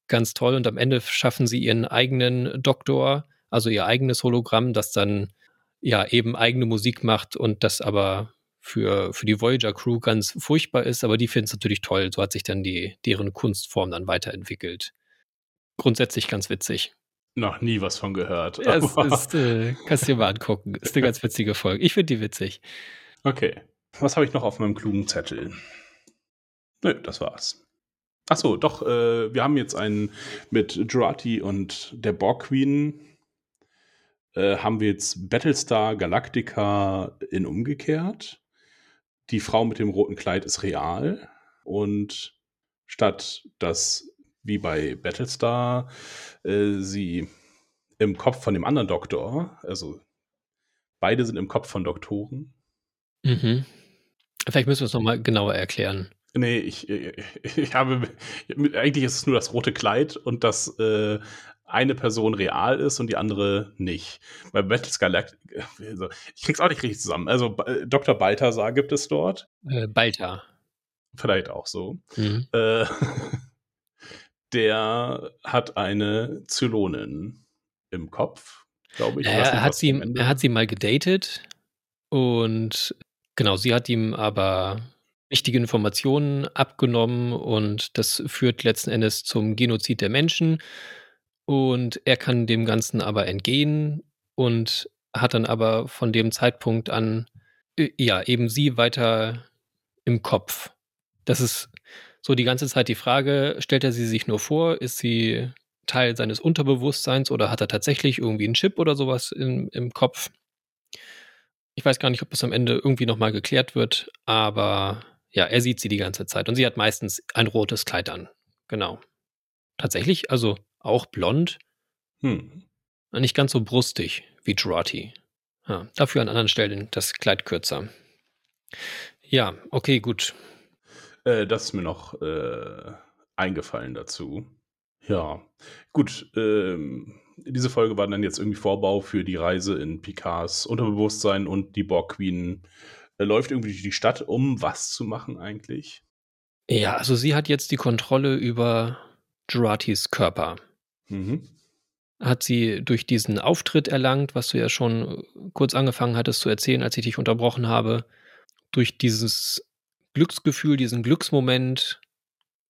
ganz toll und am Ende schaffen sie ihren eigenen Doktor, also ihr eigenes Hologramm, das dann ja eben eigene Musik macht und das aber für, für die Voyager-Crew ganz furchtbar ist, aber die finden es natürlich toll. So hat sich dann die, deren Kunstform dann weiterentwickelt. Grundsätzlich ganz witzig. Noch nie was von gehört. Ja, es ist, äh, kannst du dir mal angucken. Ist eine ganz witzige Folge. Ich finde die witzig. Okay. Was habe ich noch auf meinem klugen Zettel? Nö, das war's. Ach so, doch, äh, wir haben jetzt einen mit Jurati und der Borg Queen äh, haben wir jetzt Battlestar Galactica in umgekehrt die Frau mit dem roten Kleid ist real und statt dass wie bei Battlestar äh, sie im Kopf von dem anderen Doktor, also beide sind im Kopf von Doktoren. Mhm. Vielleicht müssen wir es nochmal genauer erklären. Nee, ich, ich, ich, habe, eigentlich ist es nur das rote Kleid und das äh, eine Person real ist und die andere nicht. Bei Battlestar also, ich krieg's auch nicht richtig zusammen. Also äh, Dr. Balthasar gibt es dort. Äh, Balta. Vielleicht auch so. Mhm. Äh, der hat eine Zylonin im Kopf, glaube ich. Ja, er, hat sie, er hat sie mal gedatet und genau, sie hat ihm aber wichtige Informationen abgenommen und das führt letzten Endes zum Genozid der Menschen. Und er kann dem Ganzen aber entgehen und hat dann aber von dem Zeitpunkt an, äh, ja, eben sie weiter im Kopf. Das ist so die ganze Zeit die Frage, stellt er sie sich nur vor, ist sie Teil seines Unterbewusstseins oder hat er tatsächlich irgendwie einen Chip oder sowas im, im Kopf? Ich weiß gar nicht, ob das am Ende irgendwie nochmal geklärt wird, aber ja, er sieht sie die ganze Zeit und sie hat meistens ein rotes Kleid an. Genau. Tatsächlich, also auch blond. Hm. Nicht ganz so brustig wie Jurati. Ja, dafür an anderen Stellen das Kleid kürzer. Ja, okay, gut. Äh, das ist mir noch äh, eingefallen dazu. Ja, gut. Ähm, diese Folge war dann jetzt irgendwie Vorbau für die Reise in Picards Unterbewusstsein und die Borg Queen äh, läuft irgendwie durch die Stadt, um was zu machen eigentlich? Ja, also sie hat jetzt die Kontrolle über Juratis Körper. Mhm. Hat sie durch diesen Auftritt erlangt, was du ja schon kurz angefangen hattest zu erzählen, als ich dich unterbrochen habe. Durch dieses Glücksgefühl, diesen Glücksmoment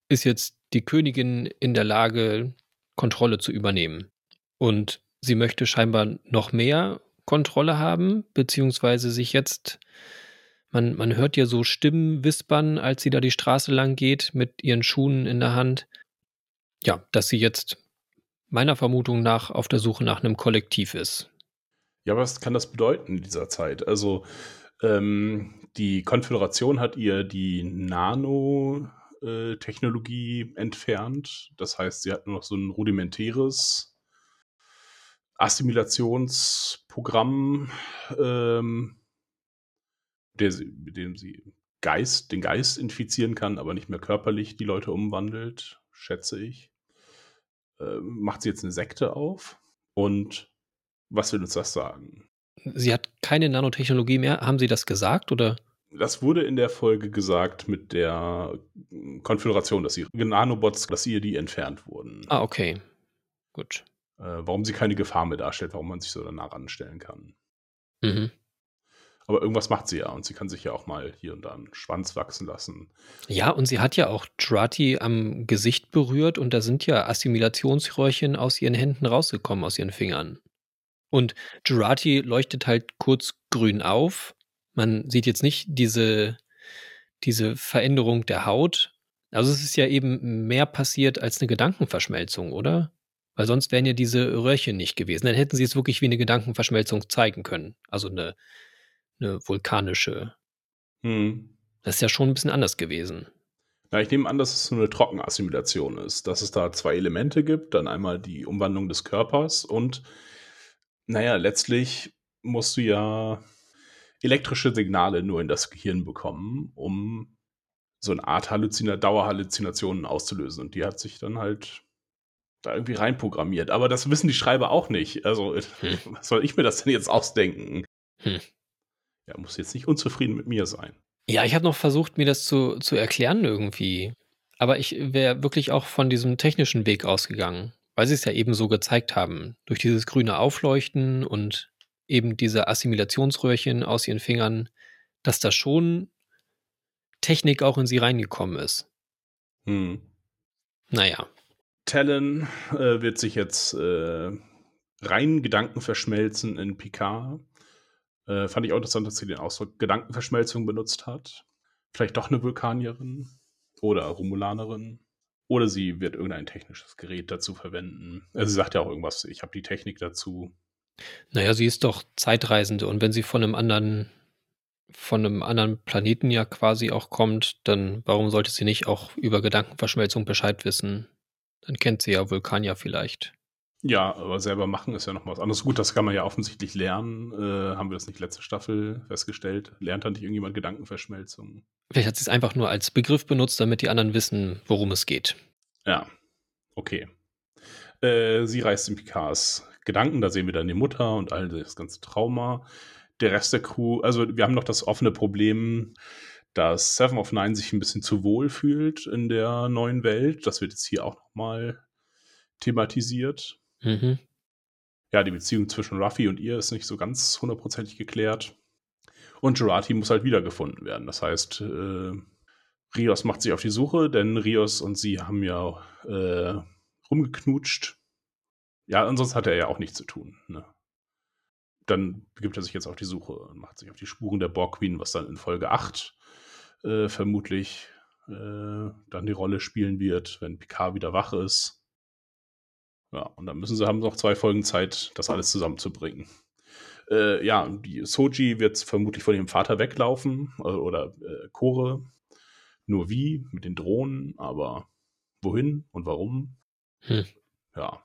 ist jetzt die Königin in der Lage, Kontrolle zu übernehmen. Und sie möchte scheinbar noch mehr Kontrolle haben, beziehungsweise sich jetzt, man, man hört ja so Stimmen wispern, als sie da die Straße lang geht mit ihren Schuhen in der Hand. Ja, dass sie jetzt meiner Vermutung nach auf der Suche nach einem Kollektiv ist. Ja, was kann das bedeuten in dieser Zeit? Also ähm, die Konföderation hat ihr die Nanotechnologie entfernt. Das heißt, sie hat nur noch so ein rudimentäres Assimilationsprogramm, ähm, der mit dem sie Geist, den Geist infizieren kann, aber nicht mehr körperlich die Leute umwandelt, schätze ich. Äh, macht sie jetzt eine Sekte auf? Und was will uns das sagen? Sie hat keine Nanotechnologie mehr. Haben Sie das gesagt oder? Das wurde in der Folge gesagt mit der Konföderation, dass ihre Nanobots, dass ihr die entfernt wurden. Ah, okay. Gut. Äh, warum sie keine Gefahr mehr darstellt, warum man sich so danach anstellen kann. Mhm. Aber irgendwas macht sie ja und sie kann sich ja auch mal hier und da einen Schwanz wachsen lassen. Ja, und sie hat ja auch Drati am Gesicht berührt und da sind ja Assimilationsröhrchen aus ihren Händen rausgekommen, aus ihren Fingern. Und Jurati leuchtet halt kurz grün auf. Man sieht jetzt nicht diese, diese Veränderung der Haut. Also es ist ja eben mehr passiert als eine Gedankenverschmelzung, oder? Weil sonst wären ja diese Röhrchen nicht gewesen. Dann hätten sie es wirklich wie eine Gedankenverschmelzung zeigen können. Also eine, eine vulkanische. Hm. Das ist ja schon ein bisschen anders gewesen. Ja, ich nehme an, dass es so eine Trockenassimilation ist, dass es da zwei Elemente gibt, dann einmal die Umwandlung des Körpers und naja, letztlich musst du ja elektrische Signale nur in das Gehirn bekommen, um so eine Art Halluzina Dauerhalluzinationen auszulösen. Und die hat sich dann halt da irgendwie reinprogrammiert. Aber das wissen die Schreiber auch nicht. Also, hm. was soll ich mir das denn jetzt ausdenken? Hm. Er muss jetzt nicht unzufrieden mit mir sein. Ja, ich habe noch versucht, mir das zu, zu erklären irgendwie. Aber ich wäre wirklich auch von diesem technischen Weg ausgegangen, weil sie es ja eben so gezeigt haben. Durch dieses grüne Aufleuchten und eben diese Assimilationsröhrchen aus ihren Fingern, dass da schon Technik auch in sie reingekommen ist. Hm. Naja. Talon äh, wird sich jetzt äh, rein Gedanken verschmelzen in Picard. Äh, fand ich auch interessant, dass sie den Ausdruck Gedankenverschmelzung benutzt hat. Vielleicht doch eine Vulkanierin oder Romulanerin. Oder sie wird irgendein technisches Gerät dazu verwenden. Also sie sagt ja auch irgendwas, ich habe die Technik dazu. Naja, sie ist doch Zeitreisende und wenn sie von einem anderen, von einem anderen Planeten ja quasi auch kommt, dann warum sollte sie nicht auch über Gedankenverschmelzung Bescheid wissen? Dann kennt sie ja Vulkanier vielleicht. Ja, aber selber machen ist ja noch was anderes. Gut, das kann man ja offensichtlich lernen. Äh, haben wir das nicht letzte Staffel festgestellt? Lernt dann nicht irgendjemand Gedankenverschmelzung? Vielleicht hat sie es einfach nur als Begriff benutzt, damit die anderen wissen, worum es geht. Ja, okay. Äh, sie reist in Picards Gedanken, da sehen wir dann die Mutter und all das ganze Trauma. Der Rest der Crew, also wir haben noch das offene Problem, dass Seven of Nine sich ein bisschen zu wohl fühlt in der neuen Welt. Das wird jetzt hier auch nochmal thematisiert. Mhm. Ja, die Beziehung zwischen Ruffy und ihr ist nicht so ganz hundertprozentig geklärt. Und Jurati muss halt wiedergefunden werden. Das heißt, äh, Rios macht sich auf die Suche, denn Rios und sie haben ja äh, rumgeknutscht. Ja, ansonsten hat er ja auch nichts zu tun. Ne? Dann begibt er sich jetzt auf die Suche und macht sich auf die Spuren der Borg Queen, was dann in Folge 8 äh, vermutlich äh, dann die Rolle spielen wird, wenn Picard wieder wach ist. Ja, und dann müssen sie haben noch zwei Folgen Zeit, das alles zusammenzubringen. Äh, ja, die Soji wird vermutlich von ihrem Vater weglaufen äh, oder äh, Chore. Nur wie, mit den Drohnen, aber wohin und warum? Hm. Ja.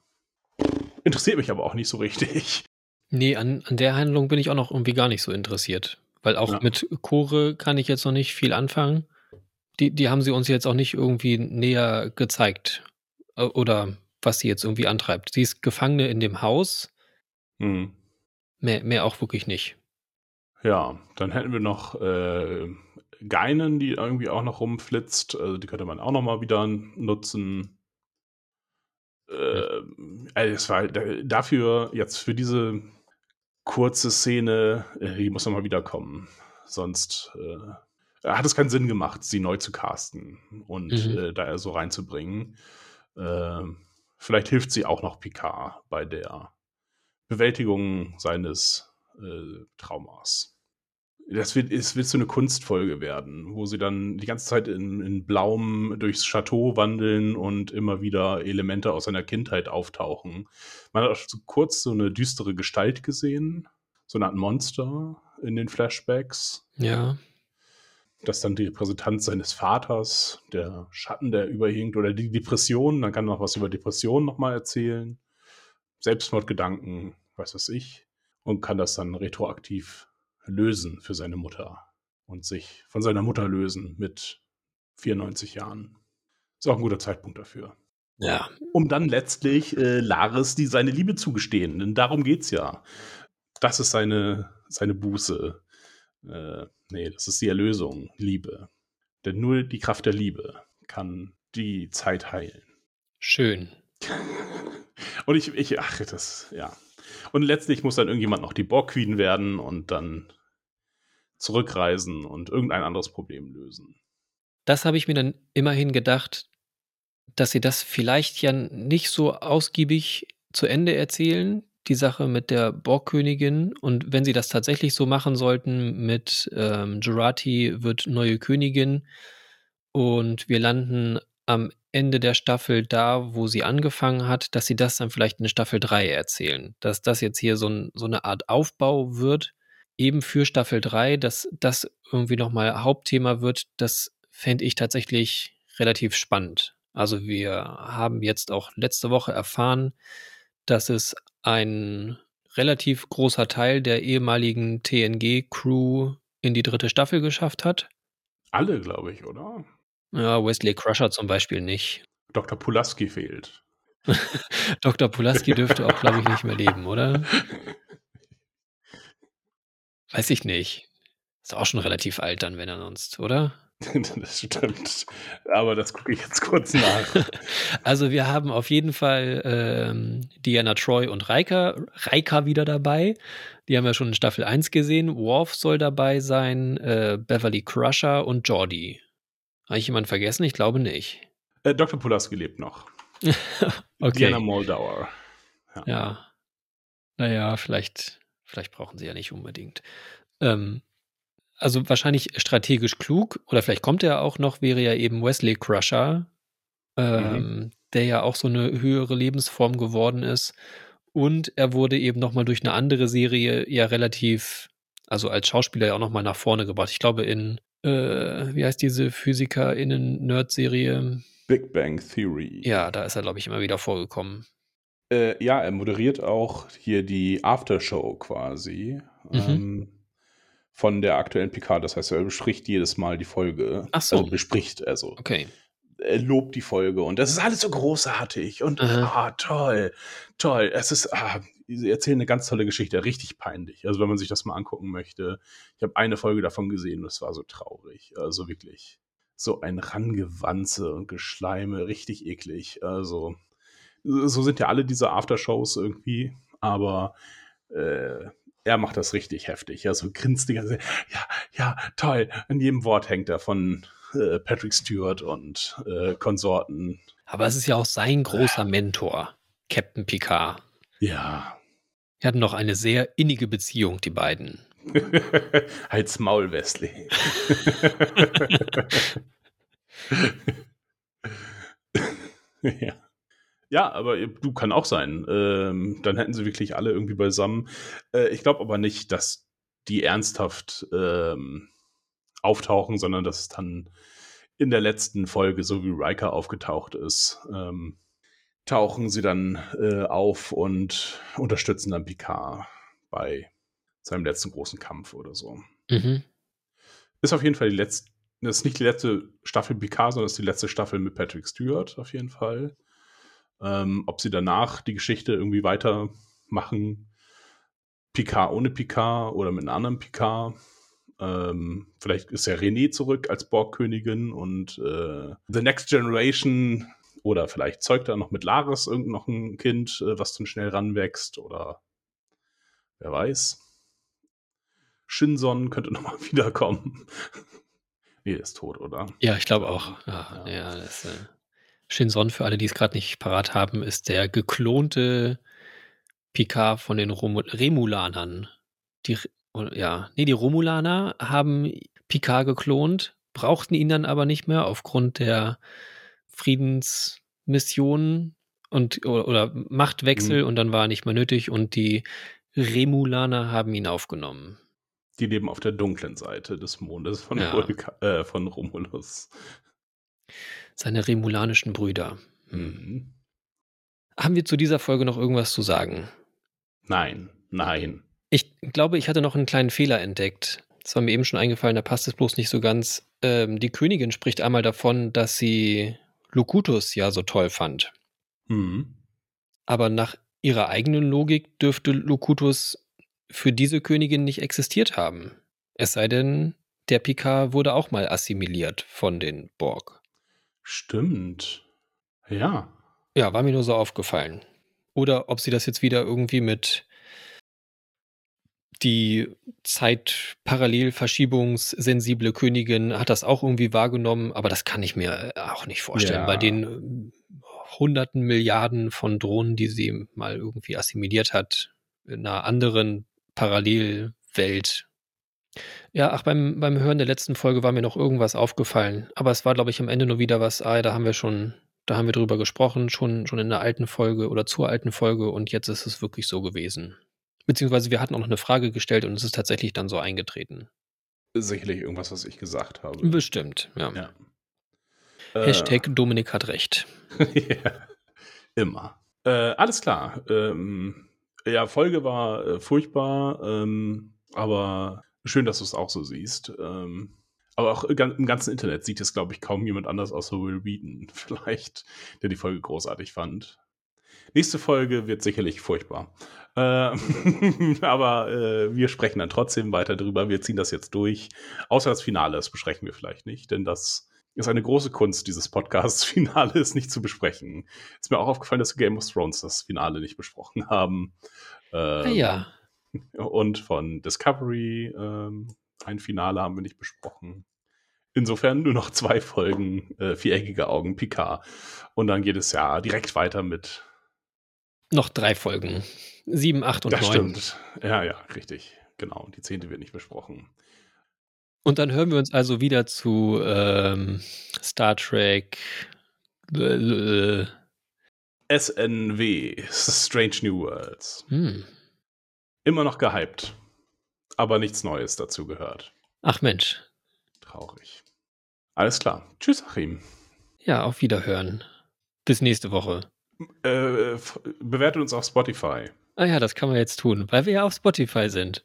Interessiert mich aber auch nicht so richtig. Nee, an, an der Handlung bin ich auch noch irgendwie gar nicht so interessiert. Weil auch Ja. mit Chore kann ich jetzt noch nicht viel anfangen. Die, die haben sie uns jetzt auch nicht irgendwie näher gezeigt. Äh, Oder was sie jetzt irgendwie antreibt. Sie ist Gefangene in dem Haus. Hm. Mehr, mehr auch wirklich nicht. Ja, dann hätten wir noch äh, Geinen, die irgendwie auch noch rumflitzt. Also die könnte man auch noch mal wieder nutzen. Äh, also es war dafür jetzt für diese kurze Szene, äh, die muss noch mal wiederkommen. Sonst äh, hat es keinen Sinn gemacht, sie neu zu casten und Mhm. äh, da so reinzubringen. Äh, vielleicht hilft sie auch noch Picard bei der Bewältigung seines äh, Traumas. Das wird, es wird so eine Kunstfolge werden, wo sie dann die ganze Zeit in, in Blauem durchs Chateau wandeln und immer wieder Elemente aus seiner Kindheit auftauchen. Man hat auch so kurz so eine düstere Gestalt gesehen, so eine Art Monster in den Flashbacks. Ja. Das ist dann die Repräsentanz seines Vaters, der Schatten, der überhinkt, oder die Depression. Man kann noch was über Depressionen nochmal erzählen. Selbstmordgedanken, was weiß ich. Und kann das dann retroaktiv lösen für seine Mutter. Und sich von seiner Mutter lösen mit 94 Jahren. Ist auch ein guter Zeitpunkt dafür. Ja. Um dann letztlich äh, Laris die seine Liebe zugestehen. Denn darum geht's ja. Das ist seine, seine Buße. Äh, nee, das ist die Erlösung, Liebe. Denn nur die Kraft der Liebe kann die Zeit heilen. Schön. Und ich, ich, ach, das, ja. Und letztlich muss dann irgendjemand noch die Borg Queen werden und dann zurückreisen und irgendein anderes Problem lösen. Das habe ich mir dann immerhin gedacht, dass sie das vielleicht ja nicht so ausgiebig zu Ende erzählen, die Sache mit der Borgkönigin. Und wenn sie das tatsächlich so machen sollten mit ähm, Jurati wird neue Königin und wir landen am Ende der Staffel da, wo sie angefangen hat, dass sie das dann vielleicht in Staffel 3 erzählen. Dass das jetzt hier so, ein, so eine Art Aufbau wird, eben für Staffel 3, dass das irgendwie nochmal Hauptthema wird, das fände ich tatsächlich relativ spannend. Also wir haben jetzt auch letzte Woche erfahren, dass es ein relativ großer Teil der ehemaligen TNG-Crew in die dritte Staffel geschafft hat. Alle, glaube ich, oder? Ja, Wesley Crusher zum Beispiel nicht. Dr. Pulaski fehlt. Dr. Pulaski dürfte auch, glaube ich, nicht mehr leben, oder? Weiß ich nicht. Ist auch schon relativ alt dann, wenn er sonst, oder? das stimmt. Aber das gucke ich jetzt kurz nach. Also wir haben auf jeden Fall ähm, Diana Troy und Reika, Reika wieder dabei. Die haben wir schon in Staffel 1 gesehen. Worf soll dabei sein, äh, Beverly Crusher und Jordi. Habe ich jemanden vergessen? Ich glaube nicht. Äh, Dr. Pulaski lebt noch. okay. Diana Moldauer. Ja. ja. Naja, vielleicht, vielleicht brauchen sie ja nicht unbedingt. Ähm, also wahrscheinlich strategisch klug, oder vielleicht kommt er auch noch, wäre ja eben Wesley Crusher, ähm, mhm. der ja auch so eine höhere Lebensform geworden ist. Und er wurde eben nochmal durch eine andere Serie ja relativ, also als Schauspieler ja auch nochmal nach vorne gebracht. Ich glaube in, äh, wie heißt diese PhysikerInnen-Nerd-Serie? Big Bang Theory. Ja, da ist er, glaube ich, immer wieder vorgekommen. Äh, ja, er moderiert auch hier die Aftershow quasi. Mhm. Ähm, von der aktuellen Picard. Das heißt, er bespricht jedes Mal die Folge. Ach so. Also bespricht, also. Okay. Er lobt die Folge und das ist alles so großartig und ah, toll, toll. Es ist, ah, sie erzählen eine ganz tolle Geschichte, richtig peinlich. Also, wenn man sich das mal angucken möchte. Ich habe eine Folge davon gesehen und es war so traurig. Also wirklich so ein Rangewanze und Geschleime, richtig eklig. Also, so sind ja alle diese Aftershows irgendwie, aber äh, er macht das richtig heftig. Ja, so grinst die ganze Ja, ja, toll. An jedem Wort hängt er von äh, Patrick Stewart und äh, Konsorten. Aber es ist ja auch sein großer Mentor, Captain Picard. Ja. Die hatten noch eine sehr innige Beziehung, die beiden. Halt's Maul, Wesley. ja. Ja, aber du kann auch sein. Ähm, dann hätten sie wirklich alle irgendwie beisammen. Äh, ich glaube aber nicht, dass die ernsthaft ähm, auftauchen, sondern dass es dann in der letzten Folge, so wie Riker aufgetaucht ist, ähm, tauchen sie dann äh, auf und unterstützen dann Picard bei seinem letzten großen Kampf oder so. Mhm. Ist auf jeden Fall die letzte, das ist nicht die letzte Staffel Picard, sondern ist die letzte Staffel mit Patrick Stewart auf jeden Fall. Ähm, ob sie danach die Geschichte irgendwie weitermachen, Picard ohne Picard oder mit einem anderen Picard. Ähm, vielleicht ist ja René zurück als Borgkönigin und äh, The Next Generation oder vielleicht zeugt er noch mit Laris irgend noch ein Kind, äh, was dann schnell ranwächst oder wer weiß. Shinson könnte nochmal wiederkommen. nee, ist tot, oder? Ja, ich glaube auch. Ja, ja. ja das, äh Shinson, für alle, die es gerade nicht parat haben, ist der geklonte Picard von den Rom Remulanern. Die, ja, nee, die Romulaner haben Picard geklont, brauchten ihn dann aber nicht mehr aufgrund der Friedensmission und oder, oder Machtwechsel mhm. und dann war er nicht mehr nötig und die Remulaner haben ihn aufgenommen. Die leben auf der dunklen Seite des Mondes von, ja. äh, von Romulus. Seine remulanischen Brüder. Mhm. Haben wir zu dieser Folge noch irgendwas zu sagen? Nein, nein. Ich glaube, ich hatte noch einen kleinen Fehler entdeckt. Das war mir eben schon eingefallen, da passt es bloß nicht so ganz. Ähm, die Königin spricht einmal davon, dass sie Locutus ja so toll fand. Mhm. Aber nach ihrer eigenen Logik dürfte Locutus für diese Königin nicht existiert haben. Es sei denn, der Picard wurde auch mal assimiliert von den Borg. Stimmt. Ja. Ja, war mir nur so aufgefallen. Oder ob sie das jetzt wieder irgendwie mit die zeitparallelverschiebungssensible Königin hat das auch irgendwie wahrgenommen, aber das kann ich mir auch nicht vorstellen. Ja. Bei den hunderten Milliarden von Drohnen, die sie mal irgendwie assimiliert hat, in einer anderen Parallelwelt, ja, ach, beim, beim Hören der letzten Folge war mir noch irgendwas aufgefallen. Aber es war, glaube ich, am Ende nur wieder was, ah, da haben wir schon, da haben wir drüber gesprochen, schon, schon in der alten Folge oder zur alten Folge und jetzt ist es wirklich so gewesen. Beziehungsweise wir hatten auch noch eine Frage gestellt und es ist tatsächlich dann so eingetreten. Sicherlich irgendwas, was ich gesagt habe. Bestimmt, ja. ja. Hashtag äh, Dominik hat recht. ja, immer. Äh, alles klar. Ähm, ja, Folge war äh, furchtbar, ähm, aber Schön, dass du es auch so siehst. Ähm, aber auch im ganzen Internet sieht es, glaube ich, kaum jemand anders außer Will Wheaton vielleicht, der die Folge großartig fand. Nächste Folge wird sicherlich furchtbar. Äh, aber äh, wir sprechen dann trotzdem weiter drüber. Wir ziehen das jetzt durch. Außer das Finale, das besprechen wir vielleicht nicht, denn das ist eine große Kunst, dieses Podcasts. Finale ist nicht zu besprechen. Ist mir auch aufgefallen, dass wir Game of Thrones das Finale nicht besprochen haben. Ah, ja. Und von Discovery ähm, ein Finale haben wir nicht besprochen. Insofern nur noch zwei Folgen äh, Viereckige Augen Picard. Und dann geht es ja direkt weiter mit. Noch drei Folgen. Sieben, acht und Das neun. stimmt. Ja, ja, richtig. Genau. Die zehnte wird nicht besprochen. Und dann hören wir uns also wieder zu ähm, Star Trek. Äh, SNW, Strange New Worlds. hm. Immer noch gehypt. Aber nichts Neues dazu gehört. Ach Mensch. Traurig. Alles klar. Tschüss, Achim. Ja, auf Wiederhören. Bis nächste Woche. Äh, bewertet uns auf Spotify. Ah ja, das kann man jetzt tun, weil wir ja auf Spotify sind.